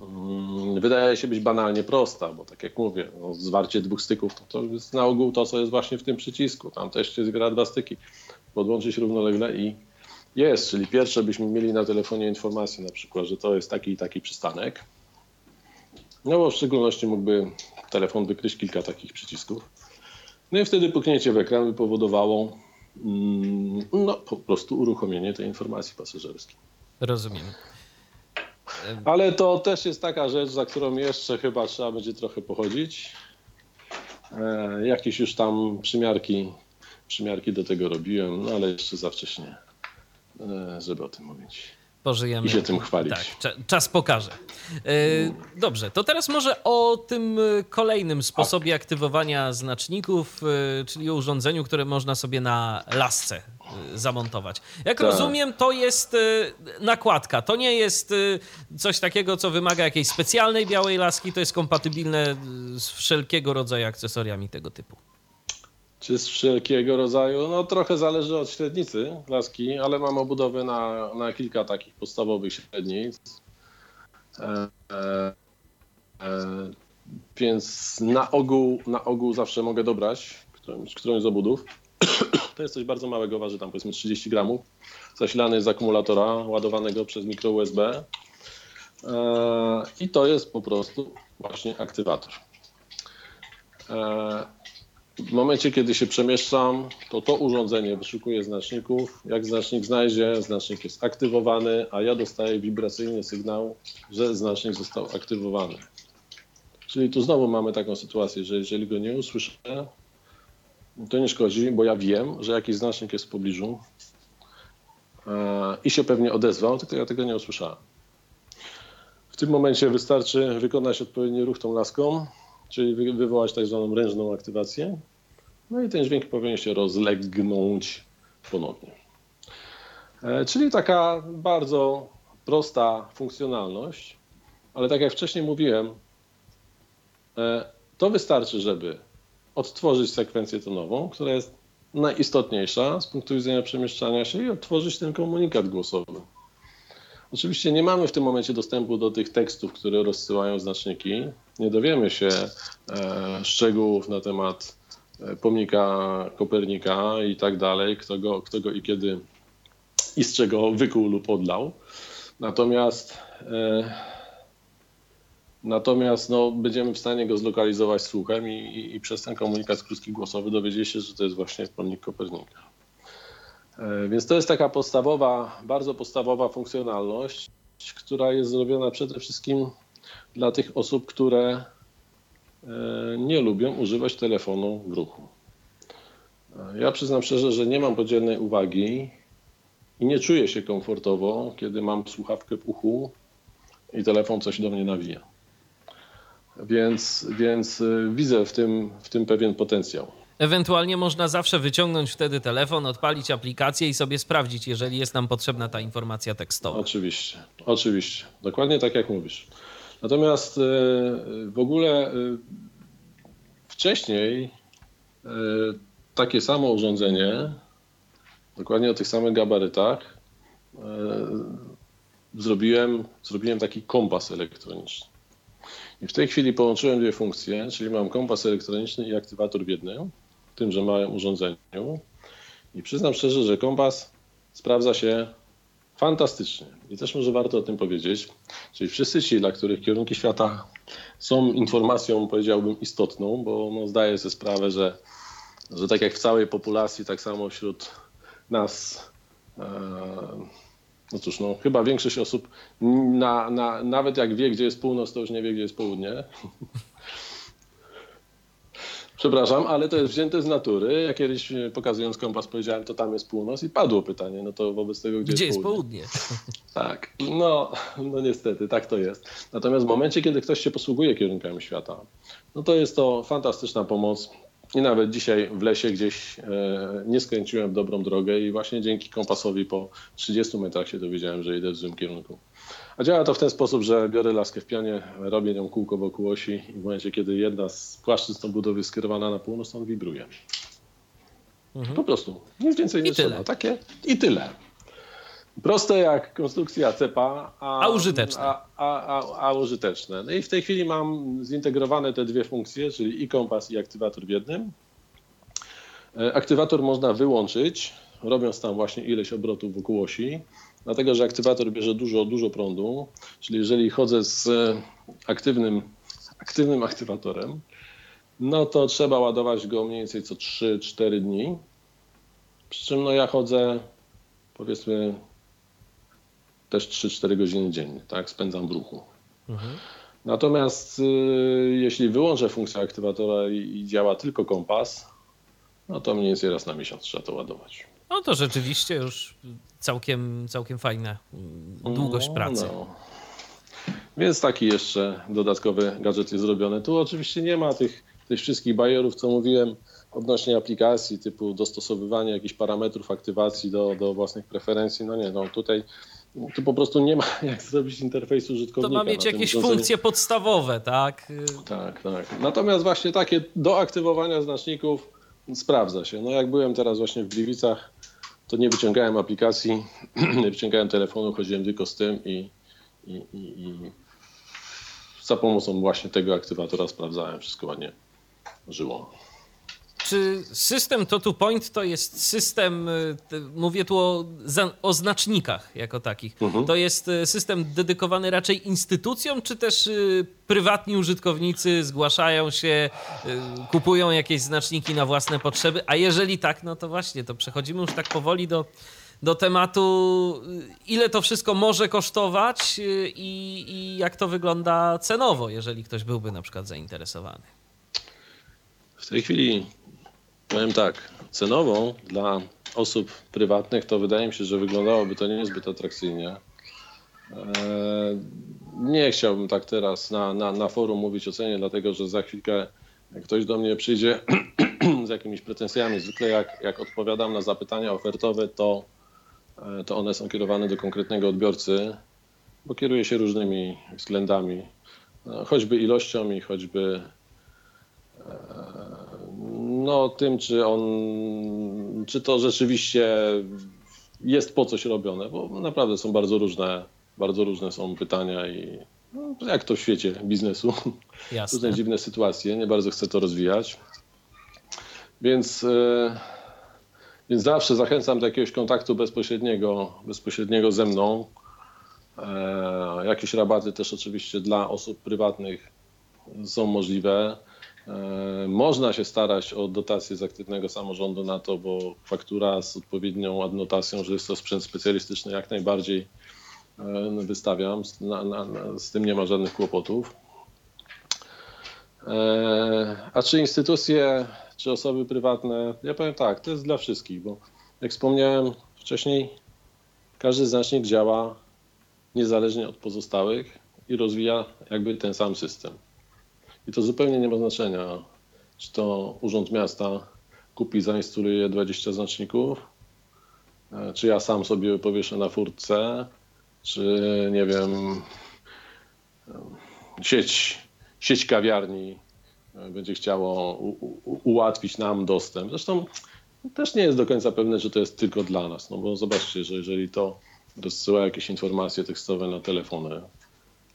mm, wydaje się być banalnie prosta, bo tak jak mówię, no, zwarcie dwóch styków to, to jest na ogół to, co jest właśnie w tym przycisku. Tam też się zgra dwa styki. Podłączyć równolegle i jest. Czyli pierwsze byśmy mieli na telefonie informację na przykład, że to jest taki i taki przystanek. No bo w szczególności mógłby telefon wykryć kilka takich przycisków. No i wtedy puknięcie w ekran by powodowało mm, no, po prostu uruchomienie tej informacji pasażerskiej. Rozumiem. Ale to też jest taka rzecz, za którą jeszcze chyba trzeba będzie trochę pochodzić. E, jakieś już tam przymiarki, przymiarki do tego robiłem, no ale jeszcze za wcześnie, e, żeby o tym mówić. Pożyjemy. I się tym chwalić. Tak, cza- czas pokaże. E, dobrze, to teraz może o tym kolejnym sposobie aktywowania znaczników, e, czyli o urządzeniu, które można sobie na lasce e, zamontować. Jak Tak. rozumiem, to jest nakładka. To nie jest coś takiego, co wymaga jakiejś specjalnej białej laski. To jest kompatybilne z wszelkiego rodzaju akcesoriami tego typu. Czy z wszelkiego rodzaju? No trochę zależy od średnicy laski, ale mam obudowę na, na kilka takich podstawowych średnic. E, e, e, więc na ogół, na ogół zawsze mogę dobrać którąś, którąś z obudów. To jest coś bardzo małego, waży tam powiedzmy 30 gramów. Zasilany z akumulatora ładowanego przez mikro USB. E, I to jest po prostu właśnie aktywator. W momencie, kiedy się przemieszczam, to to urządzenie wyszukuje znaczników. Jak znacznik znajdzie, znacznik jest aktywowany, a ja dostaję wibracyjny sygnał, że znacznik został aktywowany. Czyli tu znowu mamy taką sytuację, że jeżeli go nie usłyszę, to nie szkodzi, bo ja wiem, że jakiś znacznik jest w pobliżu e, i się pewnie odezwał, tylko ja tego nie usłyszałem. W tym momencie wystarczy wykonać odpowiedni ruch tą laską, czyli wy- wywołać tak zwaną ręczną aktywację. No i ten dźwięk powinien się rozlegnąć ponownie. E, Czyli taka bardzo prosta funkcjonalność, ale tak jak wcześniej mówiłem, e, to wystarczy, żeby odtworzyć sekwencję tonową, która jest najistotniejsza z punktu widzenia przemieszczania się i odtworzyć ten komunikat głosowy. Oczywiście nie mamy w tym momencie dostępu do tych tekstów, które rozsyłają znaczniki. Nie dowiemy się e, szczegółów na temat e, pomnika Kopernika i tak dalej, kto go, kto go i kiedy i z czego wykuł lub odlał. Natomiast, e, natomiast no, będziemy w stanie go zlokalizować słuchem i, i, i przez ten komunikat krótki głosowy dowiedzieć się, że to jest właśnie pomnik Kopernika. E, Więc to jest taka podstawowa, bardzo podstawowa funkcjonalność, która jest zrobiona przede wszystkim dla tych osób, które e, nie lubią używać telefonu w ruchu. E, Ja przyznam szczerze, że nie mam podzielnej uwagi i nie czuję się komfortowo, kiedy mam słuchawkę w uchu i telefon coś do mnie nawija. Więc, więc widzę w tym, w tym pewien potencjał. Ewentualnie można zawsze wyciągnąć wtedy telefon, odpalić aplikację i sobie sprawdzić, jeżeli jest nam potrzebna ta informacja tekstowa. Oczywiście, oczywiście. Dokładnie tak jak mówisz. Natomiast e, w ogóle e, wcześniej e, takie samo urządzenie, dokładnie o tych samych gabarytach, zrobiłem, zrobiłem taki kompas elektroniczny. I w tej chwili połączyłem dwie funkcje, czyli mam kompas elektroniczny i aktywator w jednym, tymże małym urządzeniu. I przyznam szczerze, że kompas sprawdza się fantastycznie. I też może warto o tym powiedzieć. Czyli wszyscy ci, dla których kierunki świata są informacją, powiedziałbym, istotną, bo no, zdaję sobie sprawę, że, że tak jak w całej populacji, tak samo wśród nas e, No cóż, no, chyba większość osób, na, na, nawet jak wie, gdzie jest północ, to już nie wie, gdzie jest południe. Przepraszam, ale to jest wzięte z natury. Ja kiedyś e, pokazując kompas powiedziałem, to tam jest północ i padło pytanie, no to wobec tego, gdzie, Gdzie jest jest południe? południe? Tak, no, no niestety, tak to jest. Natomiast w momencie, kiedy ktoś się posługuje kierunkami świata, no to jest to fantastyczna pomoc. I nawet dzisiaj w lesie gdzieś e, nie skręciłem w dobrą drogę i właśnie dzięki kompasowi po 30 metrach się dowiedziałem, że idę w złym kierunku. A działa to w ten sposób, że biorę laskę w pionie, robię nią kółko wokół osi i w momencie, kiedy jedna z płaszczyzn budowy jest skierowana na północ, on wibruje. Po prostu. Nic więcej nie Mhm. I tyle. trzeba. Takie i tyle. Proste jak konstrukcja cepa, a, A użyteczne. A, a, a, a użyteczne. No i w tej chwili mam zintegrowane te dwie funkcje, czyli i kompas, i aktywator w jednym. E, Aktywator można wyłączyć, robiąc tam właśnie ileś obrotów wokół osi, dlatego że aktywator bierze dużo, dużo prądu, czyli jeżeli chodzę z e, aktywnym, aktywnym aktywatorem, no to trzeba ładować go mniej więcej co 3-4 dni. Przy czym no ja chodzę powiedzmy też 3-4 godziny dziennie, tak? Spędzam w ruchu. Natomiast y, jeśli wyłączę funkcję aktywatora i, i działa tylko kompas, no to mniej więcej raz na miesiąc trzeba to ładować. No to rzeczywiście już całkiem, całkiem fajna długość No, pracy. no. Więc taki jeszcze dodatkowy gadżet jest zrobiony. Tu oczywiście nie ma tych, tych wszystkich bajerów, co mówiłem odnośnie aplikacji, typu dostosowywanie jakichś parametrów aktywacji do, do własnych preferencji. No nie, no tutaj tu po prostu nie ma jak zrobić interfejsu To użytkownika. ma mieć na tym jakieś urządzeniu. funkcje podstawowe, tak? Tak, tak. Natomiast właśnie takie do aktywowania znaczników sprawdza się. No jak byłem teraz właśnie w Gliwicach, to nie wyciągałem aplikacji, nie wyciągałem telefonu, chodziłem tylko z tym i, i, i, i za pomocą właśnie tego aktywatora sprawdzałem, wszystko ładnie żyło. Czy system Totu Point to jest system, y, mówię tu o, o znacznikach jako takich, Mhm. to jest y, system dedykowany raczej instytucjom, czy też y, prywatni użytkownicy zgłaszają się, kupują jakieś znaczniki na własne potrzeby, a jeżeli tak, no to właśnie, to przechodzimy już tak powoli do, do tematu, ile to wszystko może kosztować i, i jak to wygląda cenowo, jeżeli ktoś byłby na przykład zainteresowany. W tej chwili powiem tak, cenową dla osób prywatnych to wydaje mi się, że wyglądałoby to niezbyt atrakcyjnie. Eee, Nie chciałbym tak teraz na, na, na forum mówić o cenie, dlatego że za chwilkę ktoś do mnie przyjdzie z jakimiś pretensjami, zwykle jak, jak odpowiadam na zapytania ofertowe, to, e, to one są kierowane do konkretnego odbiorcy, bo kieruje się różnymi względami, e, choćby ilością i choćby no, tym, czy on, czy to rzeczywiście jest po coś robione, bo naprawdę są bardzo różne, bardzo różne są pytania i no, jak to w świecie biznesu, Jasne. różne dziwne sytuacje, nie bardzo chcę to rozwijać. Więc, e, więc zawsze zachęcam do jakiegoś kontaktu bezpośredniego, bezpośredniego ze mną. E, Jakieś rabaty też oczywiście dla osób prywatnych są możliwe. E, Można się starać o dotację z aktywnego samorządu na to, bo faktura z odpowiednią adnotacją, że jest to sprzęt specjalistyczny, jak najbardziej e, wystawiam. Na, na, z tym nie ma żadnych kłopotów. E, A czy instytucje, czy osoby prywatne? Ja powiem tak, to jest dla wszystkich, bo jak wspomniałem wcześniej, każdy znacznik działa niezależnie od pozostałych i rozwija jakby ten sam system. I to zupełnie nie ma znaczenia, czy to Urząd Miasta kupi, zainstaluje 20 znaczników, e, czy ja sam sobie powieszę na furtce, czy nie wiem, e, sieć, sieć kawiarni e, będzie chciało u, u, ułatwić nam dostęp. Zresztą też nie jest do końca pewne, że to jest tylko dla nas, no bo zobaczcie, że jeżeli to rozsyła jakieś informacje tekstowe na telefony,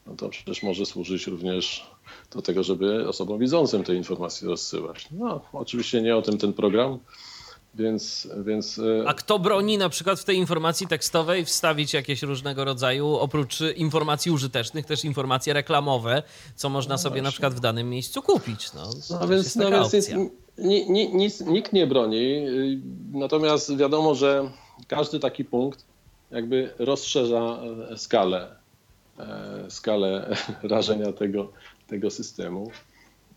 no to przecież może służyć również do tego, żeby osobom widzącym te informacje rozsyłać. No, oczywiście nie o tym ten program, więc... więc e, A kto broni na przykład w tej informacji tekstowej wstawić jakieś różnego rodzaju, oprócz informacji użytecznych, też informacje reklamowe, co można sobie na przykład w danym miejscu kupić. No, No więc, no więc nic, nic, nikt nie broni. Natomiast wiadomo, że każdy taki punkt jakby rozszerza e, skalę, skalę rażenia tego, tego systemu.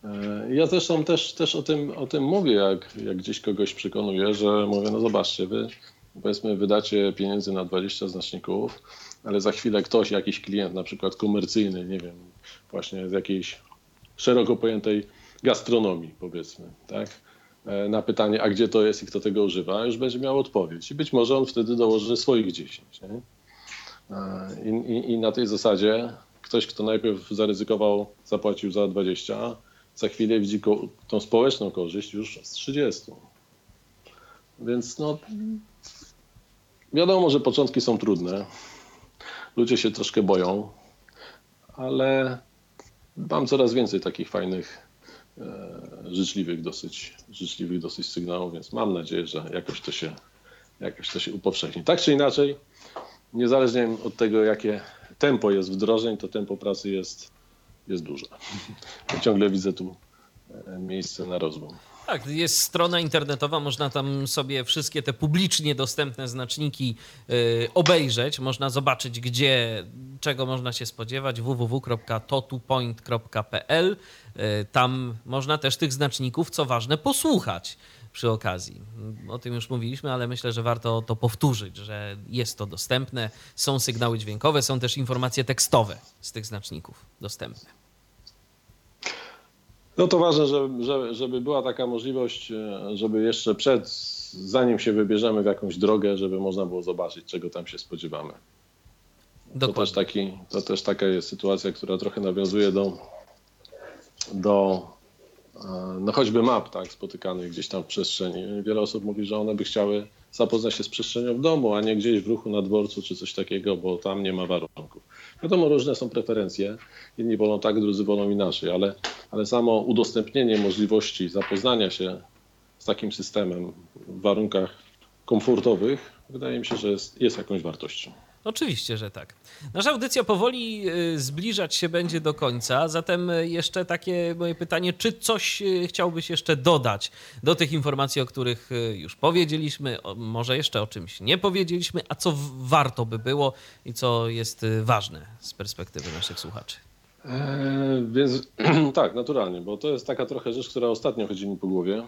E, Ja zresztą też, też o, tym, o tym mówię, jak, jak gdzieś kogoś przekonuję, że mówię, no zobaczcie, wy powiedzmy wydacie pieniędzy na 20 znaczników, ale za chwilę ktoś, jakiś klient na przykład komercyjny, nie wiem, właśnie z jakiejś szeroko pojętej gastronomii powiedzmy, tak? E, Na pytanie, a gdzie to jest i kto tego używa, już będzie miał odpowiedź. I być może on wtedy dołoży swoich 10. Nie? E, I, i, I na tej zasadzie ktoś, kto najpierw zaryzykował, zapłacił za 20, za chwilę widzi ko- tą społeczną korzyść już z 30. Więc no, wiadomo, że początki są trudne. Ludzie się troszkę boją, ale mam coraz więcej takich fajnych, e, życzliwych dosyć, życzliwych dosyć sygnałów, więc mam nadzieję, że jakoś to się, jakoś to się upowszechni. Tak czy inaczej, niezależnie od tego, jakie tempo jest wdrożeń, to tempo pracy jest, jest duże. Ciągle widzę tu e, miejsce na rozwój. Tak, jest strona internetowa, można tam sobie wszystkie te publicznie dostępne znaczniki y, obejrzeć, można zobaczyć, gdzie, czego można się spodziewać, www.totupoint.pl. Y, Tam można też tych znaczników, co ważne, posłuchać przy okazji. O tym już mówiliśmy, ale myślę, że warto to powtórzyć, że jest to dostępne, są sygnały dźwiękowe, są też informacje tekstowe z tych znaczników dostępne. No to ważne, żeby, żeby, żeby była taka możliwość, e, żeby jeszcze przed, zanim się wybierzemy w jakąś drogę, żeby można było zobaczyć, czego tam się spodziewamy. To też, taki, to też taka jest sytuacja, która trochę nawiązuje do, do no choćby map tak, spotykanych gdzieś tam w przestrzeni. Wiele osób mówi, że one by chciały zapoznać się z przestrzenią w domu, a nie gdzieś w ruchu na dworcu czy coś takiego, bo tam nie ma warunków. Wiadomo, różne są preferencje. Jedni wolą tak, drudzy wolą inaczej, ale, ale samo udostępnienie możliwości zapoznania się z takim systemem w warunkach komfortowych wydaje mi się, że jest, jest jakąś wartością. Oczywiście, że tak. Nasza audycja powoli y, zbliżać się będzie do końca, zatem y, jeszcze takie moje pytanie, czy coś y, chciałbyś jeszcze dodać do tych informacji, o których już powiedzieliśmy, może jeszcze o czymś nie powiedzieliśmy, a co warto by było i co jest ważne z perspektywy naszych słuchaczy? Eee, więc tak, naturalnie, bo to jest taka trochę rzecz, która ostatnio chodzi mi po głowie.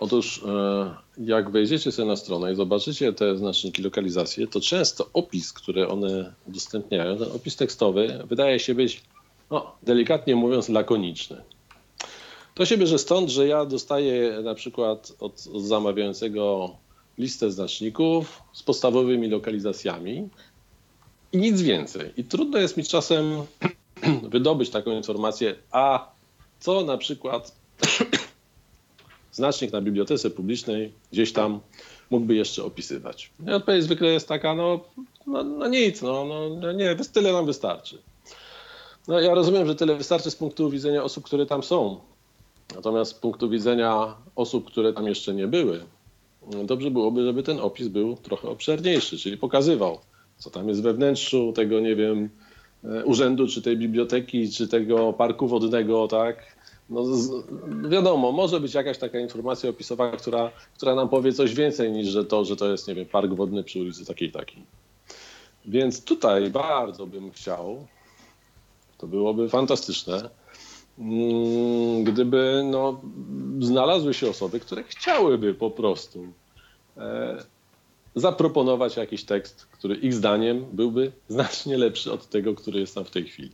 Otóż e, jak wejdziecie sobie na stronę i zobaczycie te znaczniki lokalizacji, to często opis, który one udostępniają, ten opis tekstowy wydaje się być, no, delikatnie mówiąc, lakoniczny. To się bierze stąd, że ja dostaję na przykład od zamawiającego listę znaczników z podstawowymi lokalizacjami i nic więcej. I trudno jest mi czasem wydobyć taką informację, a co na przykład znacznik na bibliotece publicznej gdzieś tam mógłby jeszcze opisywać. I odpowiedź zwykle jest taka, no, no, no nic, no, no, no nie, tyle nam wystarczy. No ja rozumiem, że tyle wystarczy z punktu widzenia osób, które tam są. Natomiast z punktu widzenia osób, które tam jeszcze nie były, dobrze byłoby, żeby ten opis był trochę obszerniejszy, czyli pokazywał, co tam jest we wnętrzu tego, nie wiem, e, urzędu, czy tej biblioteki, czy tego parku wodnego, tak? No, z, wiadomo, może być jakaś taka informacja opisowa, która, która nam powie coś więcej niż że to, że to jest, nie wiem, park wodny przy ulicy takiej takiej. Więc tutaj bardzo bym chciał, to byłoby fantastyczne, mm, gdyby no, znalazły się osoby, które chciałyby po prostu e, zaproponować jakiś tekst, który ich zdaniem byłby znacznie lepszy od tego, który jest tam w tej chwili.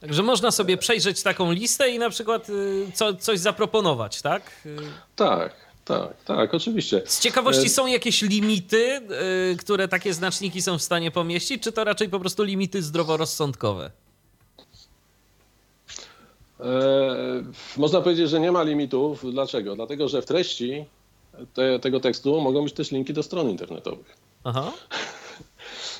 Także można sobie przejrzeć taką listę i na przykład y, co, coś zaproponować, tak? Y, Tak, tak, tak, oczywiście. Z ciekawości E, są jakieś limity, y, które takie znaczniki są w stanie pomieścić, czy to raczej po prostu limity zdroworozsądkowe? E, można powiedzieć, że nie ma limitów. Dlaczego? Dlatego, że w treści te, tego tekstu mogą być też linki do stron internetowych. Aha.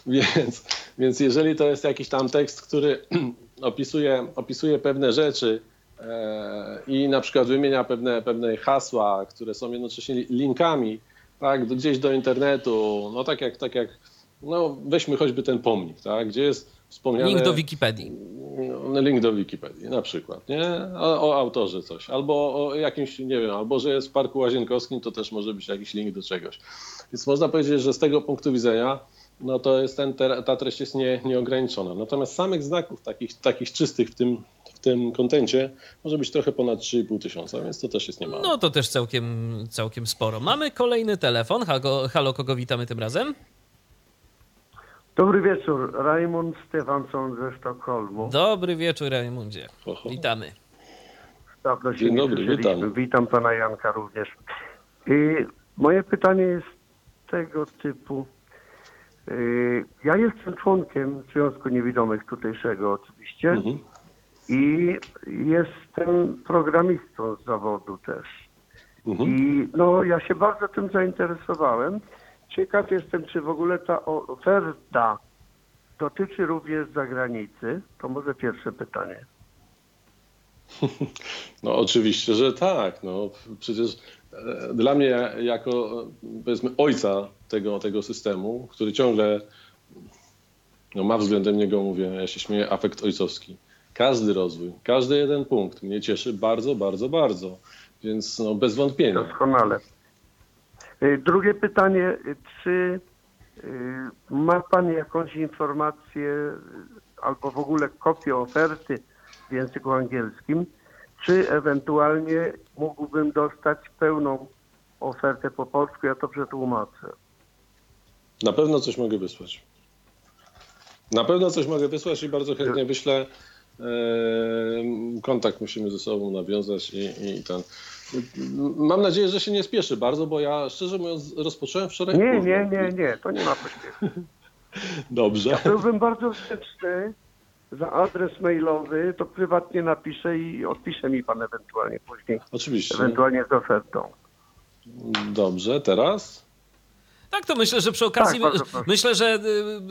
Więc, więc jeżeli to jest jakiś tam tekst, który opisuje, opisuje pewne rzeczy e, i na przykład wymienia pewne, pewne hasła, które są jednocześnie li- linkami tak, gdzieś do internetu, no tak jak, tak jak no weźmy choćby ten pomnik, tak, gdzie jest wspomniane... Link do Wikipedii. no, link do Wikipedii na przykład, nie? O, o, autorze coś, albo o jakimś, nie wiem, albo że jest w Parku Łazienkowskim, to też może być jakiś link do czegoś. Więc można powiedzieć, że z tego punktu widzenia no to jest ten, ta treść jest nie, nieograniczona. Natomiast samych znaków takich, takich czystych w tym, w tym kontencie może być trochę ponad 3,5 tysiąca, więc to też jest niemało. No to też całkiem, całkiem sporo. Mamy kolejny telefon. Halo, halo, kogo witamy tym razem? Dobry wieczór, Raymond Stefansson ze Sztokholmu. Dobry wieczór, Rajmundzie. Oho. Witamy. Dawno się Dzień dobry, witam. Witam pana Janka również. I moje pytanie jest tego typu. Y, Ja jestem członkiem Związku Niewidomych tutejszego oczywiście Mhm. i jestem programistą z zawodu też. Mhm. I no, ja się bardzo tym zainteresowałem. Ciekaw jestem, czy w ogóle ta oferta dotyczy również zagranicy. To może pierwsze pytanie. No oczywiście, że tak. No, przecież dla mnie jako powiedzmy ojca tego, tego systemu, który ciągle no, ma względem niego, mówię, ja się śmieję, afekt ojcowski. Każdy rozwój, każdy jeden punkt mnie cieszy bardzo, bardzo, bardzo. Więc no, bez wątpienia. Doskonale. Y, Drugie pytanie, y, czy y, ma Pan jakąś informację albo w ogóle kopię oferty w języku angielskim, czy ewentualnie mógłbym dostać pełną ofertę po polsku, ja to przetłumaczę. Na pewno coś mogę wysłać. Na pewno coś mogę wysłać i bardzo chętnie wyślę. E, kontakt musimy ze sobą nawiązać i, i ten. Mam nadzieję, że się nie spieszy bardzo, bo ja szczerze mówiąc rozpocząłem wczoraj. Nie, nie, nie, nie, to nie ma pośpiechu. Dobrze. Byłbym bardzo wdzięczny za adres mailowy, to prywatnie napiszę i odpisze mi Pan ewentualnie później, Oczywiście. ewentualnie z ofertą. Dobrze, teraz? Tak, to myślę, że przy okazji, Tak, myślę, że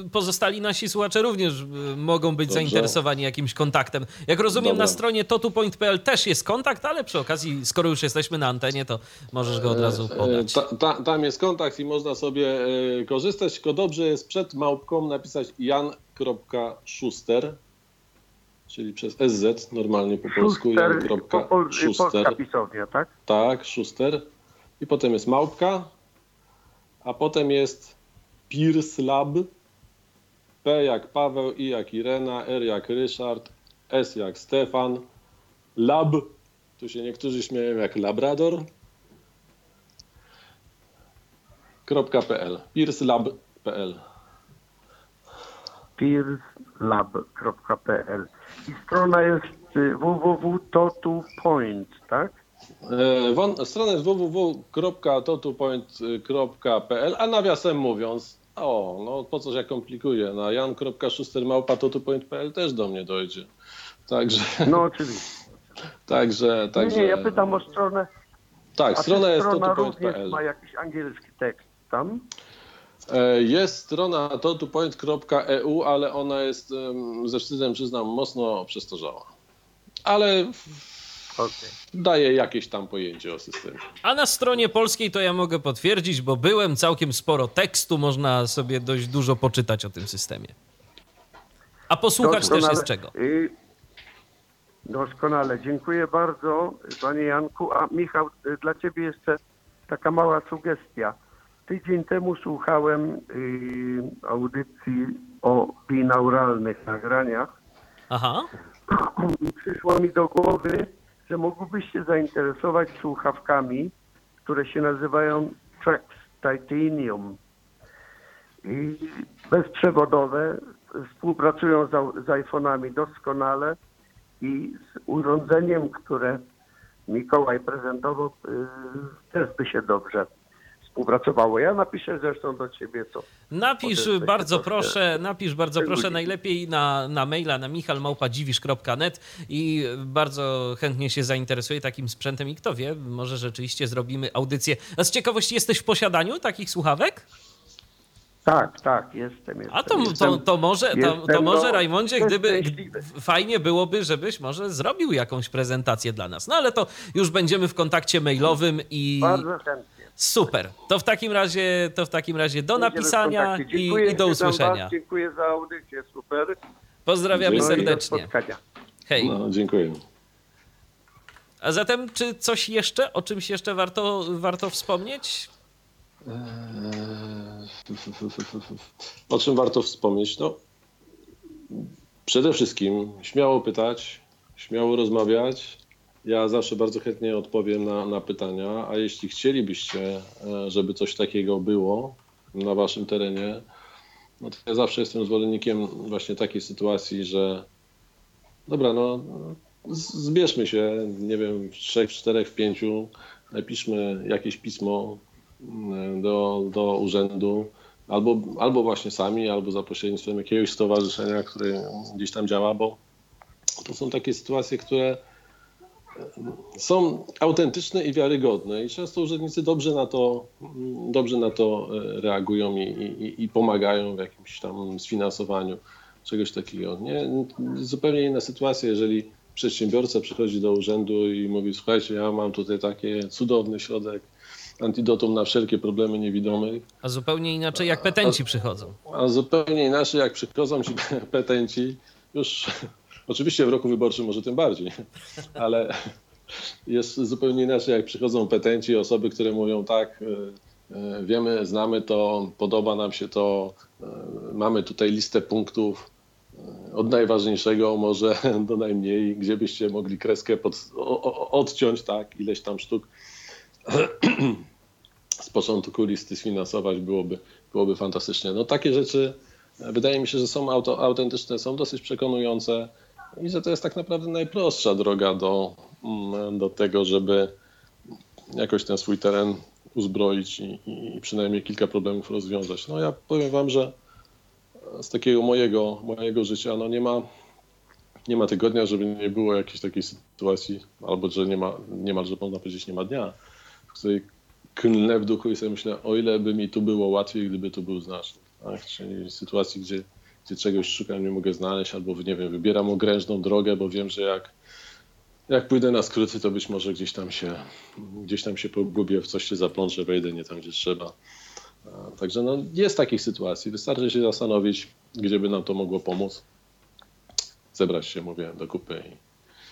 y, pozostali nasi słuchacze również y, mogą być Dobrze. zainteresowani jakimś kontaktem. Jak rozumiem, Dobra. na stronie totu.pl też jest kontakt, ale przy okazji, skoro już jesteśmy na antenie, to możesz go od razu E, podać. Ta, ta, tam jest kontakt i można sobie e, korzystać, tylko dobrze jest przed małpką napisać jan.schuster, czyli przez SZ, normalnie po polsku, Schuster, po, po, polska jan.schuster. pisownia, tak? Tak, Schuster. I potem jest małpka, a potem jest Pierce Lab, P jak Paweł, I jak Irena, R jak Ryszard, S jak Stefan, Lab, tu się niektórzy śmieją jak Labrador, .pl, piercelab.pl. peerslab.pl i strona jest y, www.totupoint, tak? E, won- Stronę jest www.totupoint.pl, a nawiasem mówiąc, o, no po co się komplikuje, na jan.szustermałpa.totupoint.pl też do mnie dojdzie. Także, No oczywiście. także, Nie, także. nie, ja pytam o stronę, Tak, strona jest strona również totupoint.pl. ma jakiś angielski tekst tam? E, Jest strona totupoint.eu, ale ona jest, ze wstydem przyznam, mocno przestarzała. Ale Okej. daje jakieś tam pojęcie o systemie. A na stronie polskiej to ja mogę potwierdzić, bo byłem całkiem sporo tekstu, można sobie dość dużo poczytać o tym systemie. A posłuchać też jest czego. Doskonale, dziękuję bardzo Panie Janku. A Michał, dla Ciebie jeszcze taka mała sugestia. Tydzień temu słuchałem y, audycji o binauralnych nagraniach Aha, przyszło mi do głowy, że mógłbyś się zainteresować słuchawkami, które się nazywają Trax Titanium. I bezprzewodowe, współpracują z, z iPhone'ami doskonale i z urządzeniem, które Mikołaj prezentował, y, też by się dobrze współpracowało. Ja napiszę zresztą do ciebie to. napisz bardzo proszę, napisz bardzo proszę najlepiej na, na maila na michalmałpadziwisz.net i bardzo chętnie się zainteresuję takim sprzętem i kto wie, może rzeczywiście zrobimy audycję. A z ciekawości jesteś w posiadaniu takich słuchawek? Tak, tak, jestem. jestem A to, to, to może, to, to może no, Rajmondzie, gdyby fajnie byłoby, żebyś może zrobił jakąś prezentację dla nas. No ale to już będziemy w kontakcie mailowym i Bardzo chętnie. Super. To w takim razie, to w takim razie do napisania i, Dziękuję i do usłyszenia. Was, dziękuję za audycję, super. Pozdrawiamy No do serdecznie. Hej. No, dziękuję. A zatem, czy coś jeszcze, o czymś jeszcze warto, warto wspomnieć? O czym warto wspomnieć? No, przede wszystkim śmiało pytać, śmiało rozmawiać. Ja zawsze bardzo chętnie odpowiem na, na pytania, a jeśli chcielibyście, e, żeby coś takiego było na waszym terenie, no to ja zawsze jestem zwolennikiem właśnie takiej sytuacji, że dobra, no zbierzmy się, nie wiem, w trzech, czterech, w pięciu, napiszmy jakieś pismo mm, do, do urzędu, albo, albo właśnie sami, albo za pośrednictwem jakiegoś stowarzyszenia, które gdzieś tam działa, bo to są takie sytuacje, które są autentyczne i wiarygodne i często urzędnicy dobrze na to, dobrze na to e, reagują i, i, i pomagają w jakimś tam sfinansowaniu czegoś takiego. Nie, zupełnie inna sytuacja, jeżeli przedsiębiorca przychodzi do urzędu i mówi, słuchajcie, ja mam tutaj taki cudowny środek, antidotum na wszelkie problemy niewidomych, A zupełnie inaczej, jak petenci przychodzą. a zupełnie inaczej jak przychodzą ci petenci, już oczywiście w roku wyborczym może tym bardziej, ale jest zupełnie inaczej jak przychodzą petenci, osoby, które mówią tak, y, y, wiemy, znamy to, podoba nam się to, y, mamy tutaj listę punktów od najważniejszego może do najmniej, gdzie byście mogli kreskę pod, odciąć, tak, ileś tam sztuk z początku listy sfinansować byłoby, byłoby fantastycznie. No takie rzeczy wydaje mi się, że są auto, autentyczne, są dosyć przekonujące i że to jest tak naprawdę najprostsza droga do, mm, do tego, żeby jakoś ten swój teren uzbroić i, i przynajmniej kilka problemów rozwiązać. No ja powiem wam, że z takiego mojego, mojego życia no nie ma nie ma tygodnia, żeby nie było jakiejś takiej sytuacji, albo że nie ma, niemalże można powiedzieć, nie ma dnia, w której klnę w duchu i sobie myślę, o ile by mi tu było łatwiej, gdyby tu był znacznik. Tak? Czyli sytuacji, gdzie, gdzie czegoś szukam, nie mogę znaleźć, albo nie wiem, wybieram okrężną drogę, bo wiem, że jak, jak pójdę na skróty, to być może gdzieś tam się, gdzieś tam się pogubię, w coś się zaplączę, wejdę nie tam, gdzie trzeba. Także no, jest takich sytuacji. Wystarczy się zastanowić, gdzie by nam to mogło pomóc. Zebrać się, mówię, do kupy i,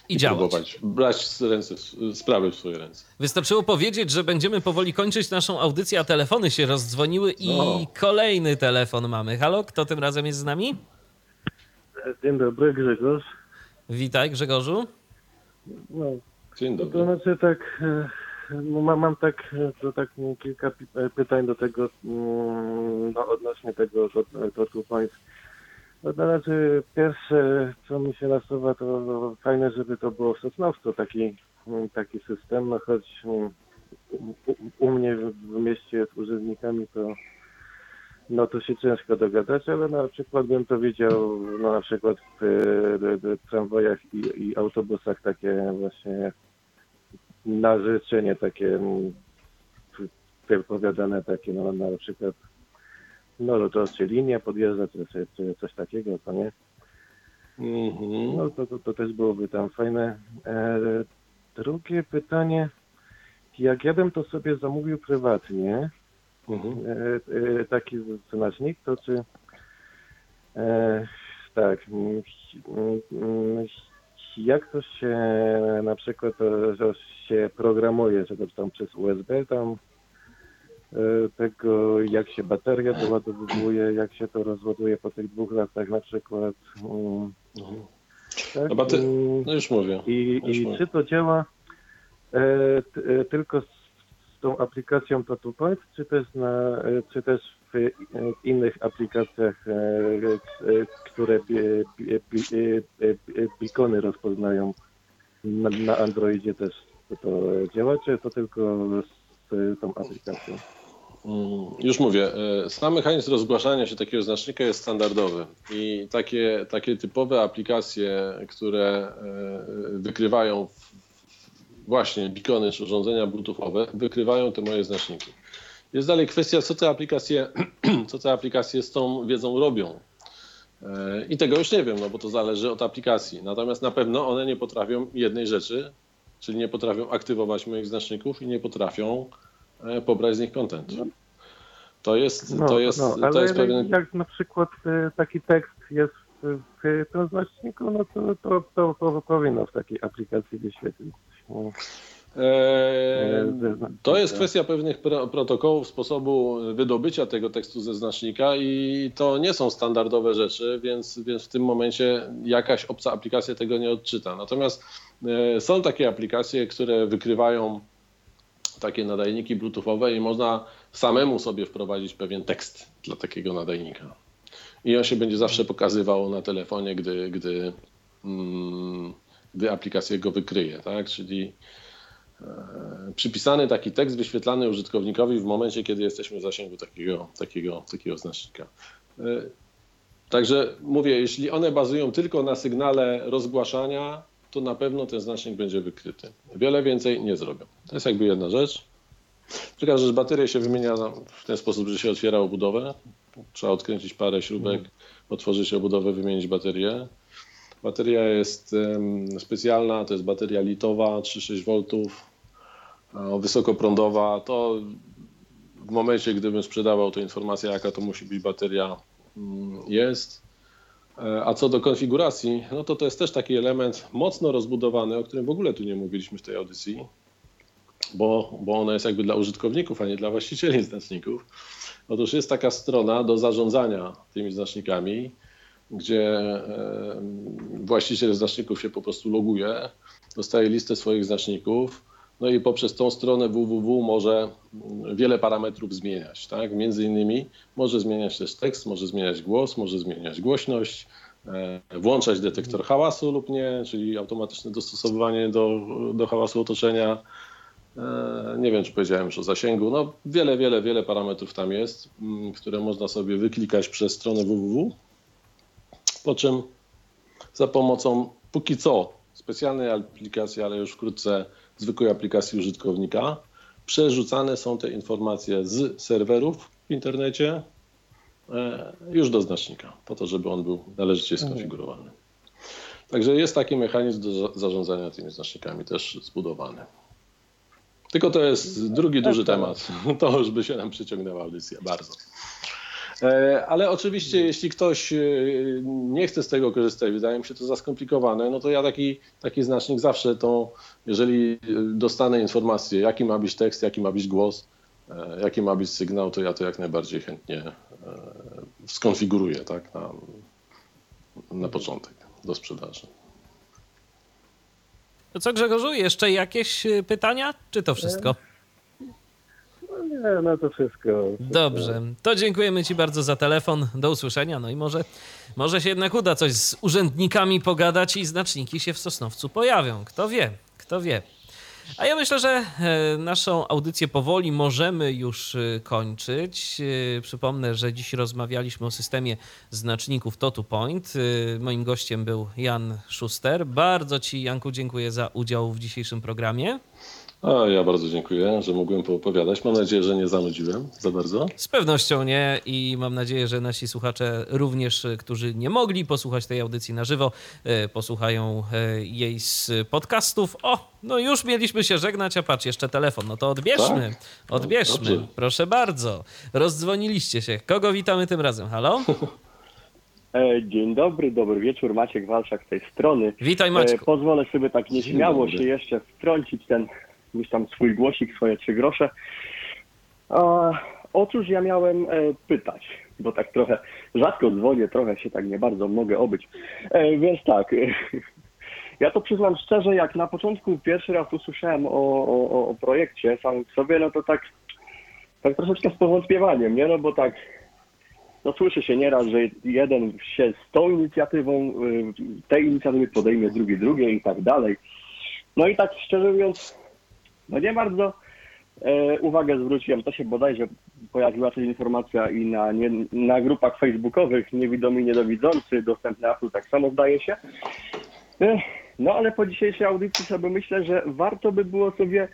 I działać. próbować brać z ręce, sprawy w swoje ręce. Wystarczyło powiedzieć, że będziemy powoli kończyć naszą audycję, a telefony się rozdzwoniły i No. kolejny telefon mamy. Halo, kto tym razem jest z nami? Dzień dobry, Grzegorz. Witaj, Grzegorzu. No, Dzień to dobry. znaczy tak, e, no, mam, mam tak, to tak mm, kilka e, pytań do tego, mm, no, odnośnie tego to- Points. No, pierwsze, co mi się nasuwa, to fajne, żeby to było w Sosnowcu, taki, mm, taki system, no choć mm, u, u mnie w, w mieście z urzędnikami to no to się ciężko dogadać, ale na przykład bym to widział no, na przykład w, w, w tramwajach i, i autobusach takie właśnie na życzenie takie mm, wypowiadane takie no na przykład no to, to czy linia podjeżdża, czy, czy, czy coś takiego, to nie? Mhm. No to, to, to też byłoby tam fajne. E, drugie pytanie, jak ja bym to sobie zamówił prywatnie, Mhm. e, e, taki znacznik, to czy e, tak, jak to się na przykład to, że się programuje, że to tam przez USB tam tego, jak się bateria doładowuje, jak się to rozładuje po tych dwóch latach na przykład. mm, tak, No, bater- mm, No już mówię. i, Już i mówię. czy to działa e, e, tylko z, z tą aplikacją Point, czy też, na, e, czy też w e, innych aplikacjach, e, które bi, bi, bi, bikony rozpoznają na, na Androidzie też to, to działa, czy to tylko z e, tą aplikacją? Mm, Już mówię, e, sam mechanizm rozgłaszania się takiego znacznika jest standardowy i takie, takie typowe aplikacje, które e, wykrywają właśnie bikony czy urządzenia bluetoothowe, wykrywają te moje znaczniki. Jest dalej kwestia, co te aplikacje, co te aplikacje z tą wiedzą robią. I tego już nie wiem, no bo to zależy od aplikacji. Natomiast na pewno one nie potrafią jednej rzeczy, czyli nie potrafią aktywować moich znaczników i nie potrafią e, pobrać z nich content. To jest, to jest, to ale jest pewien. jak na przykład e, taki tekst jest w tym znaczniku, no to, to, to, to powinno w takiej aplikacji wyświetlić. No. Eee, to jest kwestia pewnych pro, protokołów, sposobu wydobycia tego tekstu ze znacznika i to nie są standardowe rzeczy, więc, więc w tym momencie jakaś obca aplikacja tego nie odczyta. Natomiast e, są takie aplikacje, które wykrywają takie nadajniki bluetoothowe i można samemu sobie wprowadzić pewien tekst dla takiego nadajnika. I on się będzie zawsze pokazywał na telefonie, gdy, gdy, mm, gdy aplikacja go wykryje. Tak? Czyli przypisany taki tekst wyświetlany użytkownikowi w momencie, kiedy jesteśmy w zasięgu takiego, takiego, takiego znacznika. E, także mówię, jeśli one bazują tylko na sygnale rozgłaszania, to na pewno ten znacznik będzie wykryty. Wiele więcej nie zrobią. To jest jakby jedna rzecz. Druga rzecz, baterię się wymienia w ten sposób, że się otwiera obudowę. Trzeba odkręcić parę śrubek, otworzyć obudowę, wymienić baterię. Bateria jest specjalna, to jest bateria litowa 3,6 V, wysokoprądowa. To w momencie, gdybym sprzedawał, to informacja, jaka to musi być bateria, mm, jest. E, a co do konfiguracji, no to to jest też taki element mocno rozbudowany, o którym w ogóle tu nie mówiliśmy w tej audycji, bo, bo ona jest jakby dla użytkowników, a nie dla właścicieli znaczników. Otóż jest taka strona do zarządzania tymi znacznikami, gdzie właściciel znaczników się po prostu loguje, dostaje listę swoich znaczników, no i poprzez tą stronę www może wiele parametrów zmieniać. Tak? Między innymi może zmieniać też tekst, może zmieniać głos, może zmieniać głośność, e, włączać detektor hałasu lub nie, czyli automatyczne dostosowywanie do, do hałasu otoczenia. E, nie wiem, czy powiedziałem już o zasięgu. No, wiele, wiele, wiele parametrów tam jest, które można sobie wyklikać przez stronę www. Po czym za pomocą póki co specjalnej aplikacji, ale już wkrótce zwykłej aplikacji użytkownika, przerzucane są te informacje z serwerów w internecie e, już do znacznika, po to, żeby on był należycie skonfigurowany. Także jest taki mechanizm do zarządzania tymi znacznikami też zbudowany. Tylko to jest drugi duży temat. To już by się nam przyciągnęła audycja bardzo. E, ale oczywiście, jeśli ktoś e, nie chce z tego korzystać, wydaje mi się to za skomplikowane, no to ja taki, taki znacznik zawsze to, jeżeli dostanę informację, jaki ma być tekst, jaki ma być głos, e, jaki ma być sygnał, to ja to jak najbardziej chętnie skonfiguruję tak, na, na początek do sprzedaży. To co Grzegorzu, jeszcze jakieś pytania, czy to wszystko? Nie, no to wszystko, Dobrze, to dziękujemy Ci bardzo za telefon. Do usłyszenia. No i może, może się jednak uda coś z urzędnikami pogadać i znaczniki się w Sosnowcu pojawią. Kto wie, kto wie. A ja myślę, że e, naszą audycję powoli możemy już e, kończyć. E, przypomnę, że dziś rozmawialiśmy o systemie znaczników Totu Point. Moim gościem był Jan Schuster. Bardzo Ci, Janku, dziękuję za udział w dzisiejszym programie. A ja bardzo dziękuję, że mogłem poopowiadać. Mam nadzieję, że nie zanudziłem za bardzo. Z pewnością nie i mam nadzieję, że nasi słuchacze również, którzy nie mogli posłuchać tej audycji na żywo, e, posłuchają e, jej z podcastów. O, no już mieliśmy się żegnać, a patrz, jeszcze telefon. No to odbierzmy, tak? odbierzmy. No, Proszę bardzo. Rozdzwoniliście się. Kogo witamy tym razem? Halo? E, dzień dobry, dobry wieczór. Maciek Walczak z tej strony. Witaj Maciek. Pozwolę sobie tak nieśmiało się jeszcze wtrącić ten gdzieś tam swój głosik, swoje trzy grosze. A, otóż ja miałem e, pytać, bo tak trochę rzadko dzwonię, trochę się tak nie bardzo mogę obyć. E, więc tak, ja to przyznam szczerze, jak na początku pierwszy raz usłyszałem o, o, o projekcie sam sobie, no to tak, tak troszeczkę z powątpiewaniem, nie? No bo tak no słyszy się nieraz, że jeden się z tą inicjatywą, y, tej inicjatywy podejmie drugi drugie i tak dalej. No i tak szczerze mówiąc, no nie bardzo e, uwagę zwróciłem, to się bodajże pojawiła też informacja i na, nie, na grupach facebookowych niewidomi, niedowidzący, dostępne Apple tak samo zdaje się. E, no ale po dzisiejszej audycji sobie myślę, że warto by było sobie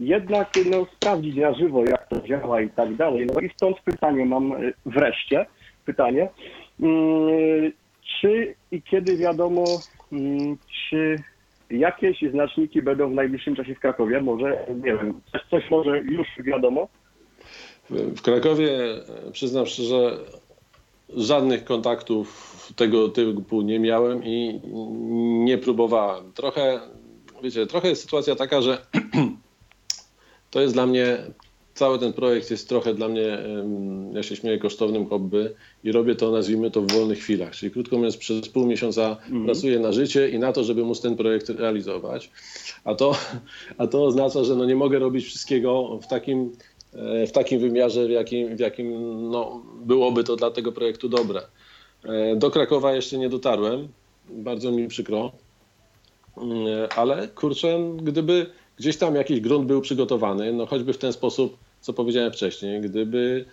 jednak no, sprawdzić na żywo, jak to działa i tak dalej. No i stąd pytanie mam e, wreszcie, pytanie, mm, czy i kiedy wiadomo, mm, czy Jakieś znaczniki będą w najbliższym czasie w Krakowie? Może, nie wiem, coś, coś może już wiadomo? W Krakowie, przyznam szczerze, żadnych kontaktów tego typu nie miałem i nie próbowałem. Trochę, wiecie, trochę jest sytuacja taka, że to jest dla mnie, cały ten projekt jest trochę dla mnie, ja się śmieję, kosztownym hobby i robię to, nazwijmy to, w wolnych chwilach. Czyli krótko mówiąc, przez pół miesiąca mhm. pracuję na życie i na to, żeby móc ten projekt realizować. A to, a to oznacza, że no nie mogę robić wszystkiego w takim E, w takim wymiarze, w jakim, w jakim no, byłoby to dla tego projektu dobre. E, do Krakowa jeszcze nie dotarłem, bardzo mi przykro, e, ale kurczę, gdyby gdzieś tam jakiś grunt był przygotowany, no choćby w ten sposób, co powiedziałem wcześniej, gdyby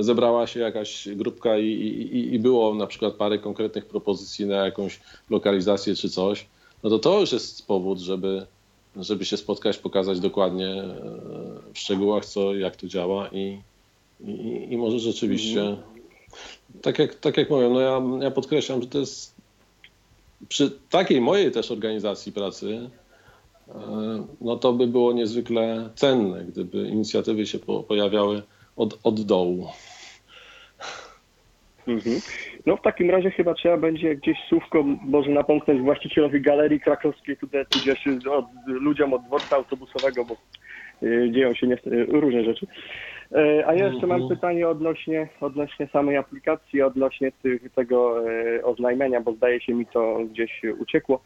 zebrała się jakaś grupka i, i, i było na przykład parę konkretnych propozycji na jakąś lokalizację czy coś, no to to już jest powód, żeby, żeby się spotkać, pokazać dokładnie e, w szczegółach, co, jak to działa i, i, i może rzeczywiście, mhm. tak, jak, tak jak mówię, no ja, ja podkreślam, że to jest przy takiej mojej też organizacji pracy, e, no to by było niezwykle cenne, gdyby inicjatywy się po, pojawiały od, od dołu. Mhm. No w takim razie chyba trzeba będzie gdzieś słówko może napomknąć właścicielowi Galerii Krakowskiej, tudzież ludziom od dworca autobusowego, bo y, dzieją się różne rzeczy. Y, a ja jeszcze mam mhm. pytanie odnośnie, odnośnie samej aplikacji, odnośnie tych, tego oznajmienia, bo zdaje się mi to gdzieś uciekło.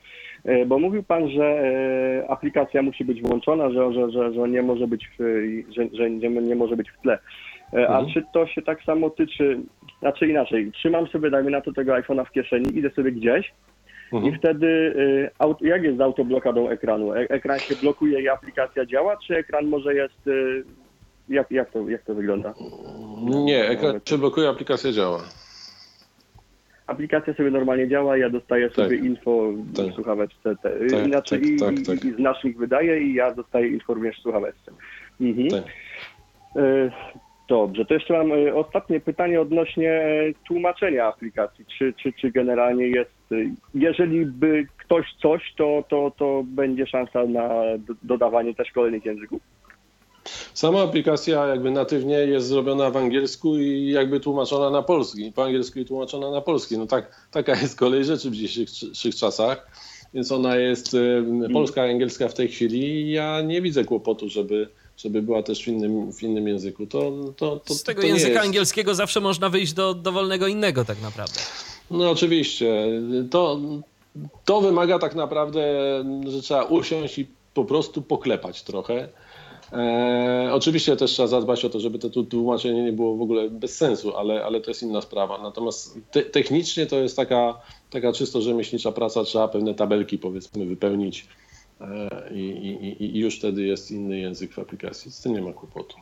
Bo mówił Pan, że aplikacja musi być włączona, że, że, że, że nie może być w, że, że nie może być w tle. A mhm. czy to się tak samo tyczy znaczy inaczej, trzymam sobie, dajmy na to tego iPhone'a w kieszeni, idę sobie gdzieś mhm. i wtedy jak jest z autoblokadą ekranu? E ekran się blokuje i aplikacja działa, czy ekran może jest... Jak, jak, to, jak to wygląda? Nie, ekran się blokuje, aplikacja działa. Aplikacja sobie normalnie działa, ja dostaję sobie tak. info tak. w słuchaweczce. Te, tak, znaczy tak, i, tak, tak. i, znacznik wydaje i ja dostaję info również w słuchaweczce. Mhm. Tak. Y, Dobrze, to jeszcze mam e, ostatnie pytanie odnośnie e, tłumaczenia aplikacji. Czy, czy, czy generalnie jest, e, jeżeli by ktoś coś, to, to, to będzie szansa na dodawanie też kolejnych języków? Sama aplikacja jakby natywnie jest zrobiona w angielsku i jakby tłumaczona na polski, po angielsku i tłumaczona na polski. No tak, taka jest kolej rzeczy w dzisiejszych czasach, więc ona jest mm. polska, angielska w tej chwili. Ja nie widzę kłopotu, żeby żeby była też w innym, w innym języku. To, to, to, Z tego to języka angielskiego zawsze można wyjść do dowolnego innego tak naprawdę. No oczywiście. To, to wymaga tak naprawdę, że trzeba usiąść i po prostu poklepać trochę. E, oczywiście też trzeba zadbać o to, żeby to tłumaczenie nie było w ogóle bez sensu, ale, ale to jest inna sprawa. Natomiast te, technicznie to jest taka, taka czysto rzemieślnicza praca, trzeba pewne tabelki powiedzmy wypełnić E, i, i, i już wtedy jest inny język w aplikacji. Z tym nie ma kłopotu.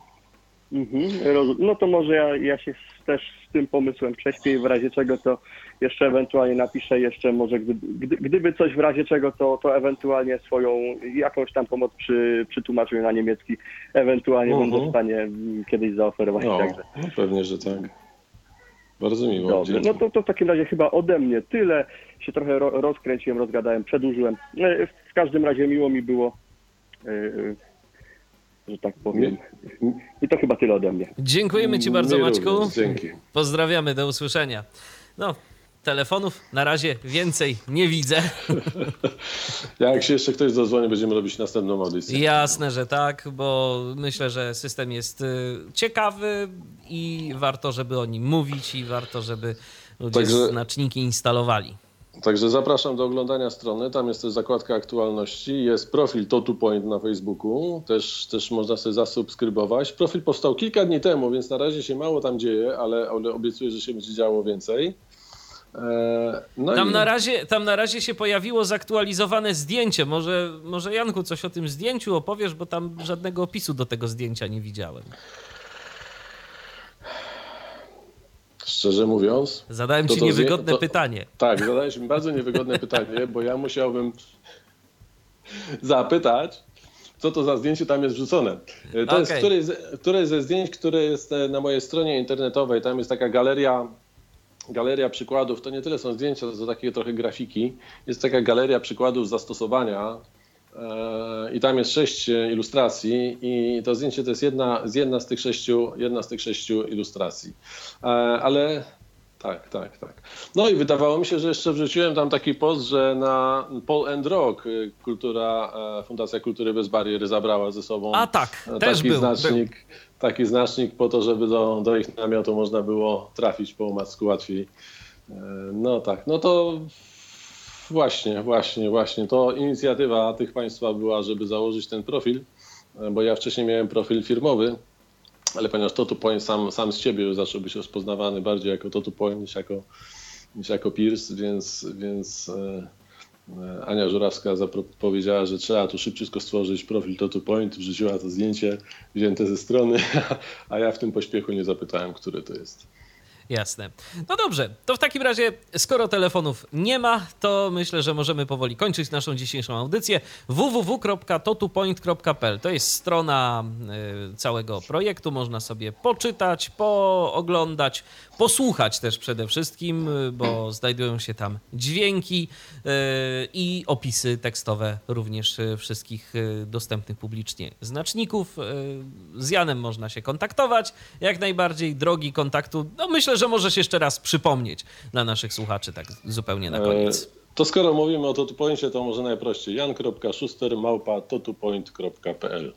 Mhm, no to może ja, ja się też z tym pomysłem prześpię i w razie czego to jeszcze ewentualnie napiszę jeszcze może gdyby, gdyby coś w razie czego to, to ewentualnie swoją jakąś tam pomoc przy, przy tłumaczeniu na niemiecki ewentualnie uh -huh. będę w stanie kiedyś zaoferować. No, także. no pewnie, że tak. Bardzo miło. Dobrze, no to, to w takim razie chyba ode mnie tyle. Się trochę ro, rozkręciłem, rozgadałem, przedłużyłem. E, w każdym razie miło mi było, e, e, że tak powiem. I to chyba tyle ode mnie. Dziękujemy Ci bardzo, Maćku. Dzięki. Pozdrawiamy, do usłyszenia. No, telefonów na razie więcej nie widzę. Jak się jeszcze ktoś zadzwoni, będziemy robić następną audycję. Jasne, że tak, bo myślę, że system jest y, ciekawy i warto, żeby o nim mówić i warto, żeby ludzie Także... znaczniki instalowali. Także zapraszam do oglądania strony. Tam jest też zakładka aktualności. Jest profil TotuPoint na Facebooku. Też, też można sobie zasubskrybować. Profil powstał kilka dni temu, więc na razie się mało tam dzieje, ale, ale obiecuję, że się będzie działo więcej. E, no tam, i... na razie, tam na razie się pojawiło zaktualizowane zdjęcie. Może, może Janku coś o tym zdjęciu opowiesz, bo tam żadnego opisu do tego zdjęcia nie widziałem. Szczerze mówiąc. Zadałem ci niewygodne to, pytanie. Tak, zadałeś mi bardzo niewygodne pytanie, bo ja musiałbym zapytać, co to za zdjęcie tam jest wrzucone. To okay. jest któreś, któreś ze zdjęć, które jest e, na mojej stronie internetowej. Tam jest taka galeria, galeria przykładów. To nie tyle są zdjęcia, to takie trochę grafiki. Jest taka galeria przykładów zastosowania i tam jest sześć ilustracji i to zdjęcie to jest jedna, jedna, z, tych sześciu, jedna z tych sześciu ilustracji. E, ale Tak, tak, tak. No i wydawało mi się, że jeszcze wrzuciłem tam taki post, że na Paul and Rock kultura, e, Fundacja Kultury Bez Bariery zabrała ze sobą A tak, e, też taki był, znacznik, taki znacznik po to, żeby do, do ich namiotu można było trafić po omacku łatwiej. No tak, no to właśnie, właśnie, właśnie. To inicjatywa tych państwa była, żeby założyć ten profil, e, bo ja wcześniej miałem profil firmowy, ale ponieważ Totu Point sam, sam z siebie już zaczął być rozpoznawany bardziej jako Totu Point niż jako, niż jako Pierce, więc, więc e, Ania Żurawska powiedziała, że trzeba tu szybciutko stworzyć profil Totu Point, wrzuciła to zdjęcie wzięte ze strony, a ja w tym pośpiechu nie zapytałem, który to jest. Jasne. No dobrze, to w takim razie, skoro telefonów nie ma, to myślę, że możemy powoli kończyć naszą dzisiejszą audycję. www.totupoint.pl to jest strona y, całego projektu. Można sobie poczytać, pooglądać, posłuchać też przede wszystkim, y, bo znajdują się tam dźwięki y, i opisy tekstowe również y, wszystkich dostępnych publicznie znaczników. Z Janem można się kontaktować. Jak najbardziej drogi kontaktu, no myślę, że możesz jeszcze raz przypomnieć dla naszych słuchaczy, tak zupełnie na koniec. E, To skoro mówimy o TotuPoincie, to może najprościej jan.szuster małpa totupoint.pl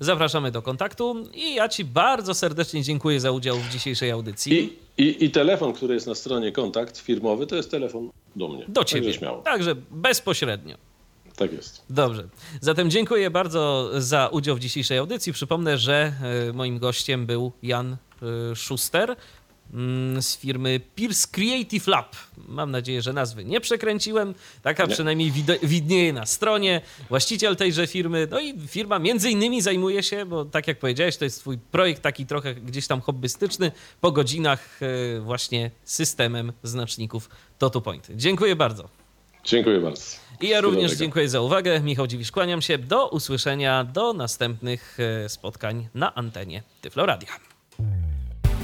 Zapraszamy do kontaktu i ja Ci bardzo serdecznie dziękuję za udział w dzisiejszej audycji. I, i, I telefon, który jest na stronie kontakt firmowy, to jest telefon do mnie. Do Ciebie. Także śmiało. Także bezpośrednio. Tak jest. Dobrze. Zatem dziękuję bardzo za udział w dzisiejszej audycji. Przypomnę, że e, moim gościem był Jan e, Schuster z firmy Pierce Creative Lab. Mam nadzieję, że nazwy nie przekręciłem. Taka Nie. przynajmniej wid- widnieje na stronie. Właściciel tejże firmy. No i firma między innymi zajmuje się, bo tak jak powiedziałeś, to jest twój projekt taki trochę gdzieś tam hobbystyczny, po godzinach e, właśnie systemem znaczników TotuPoint. Dziękuję bardzo. Dziękuję bardzo. I ja również dziękuję za uwagę. Michał Dziwisz, kłaniam się. Do usłyszenia, do następnych e, spotkań na antenie Tyflo Radia.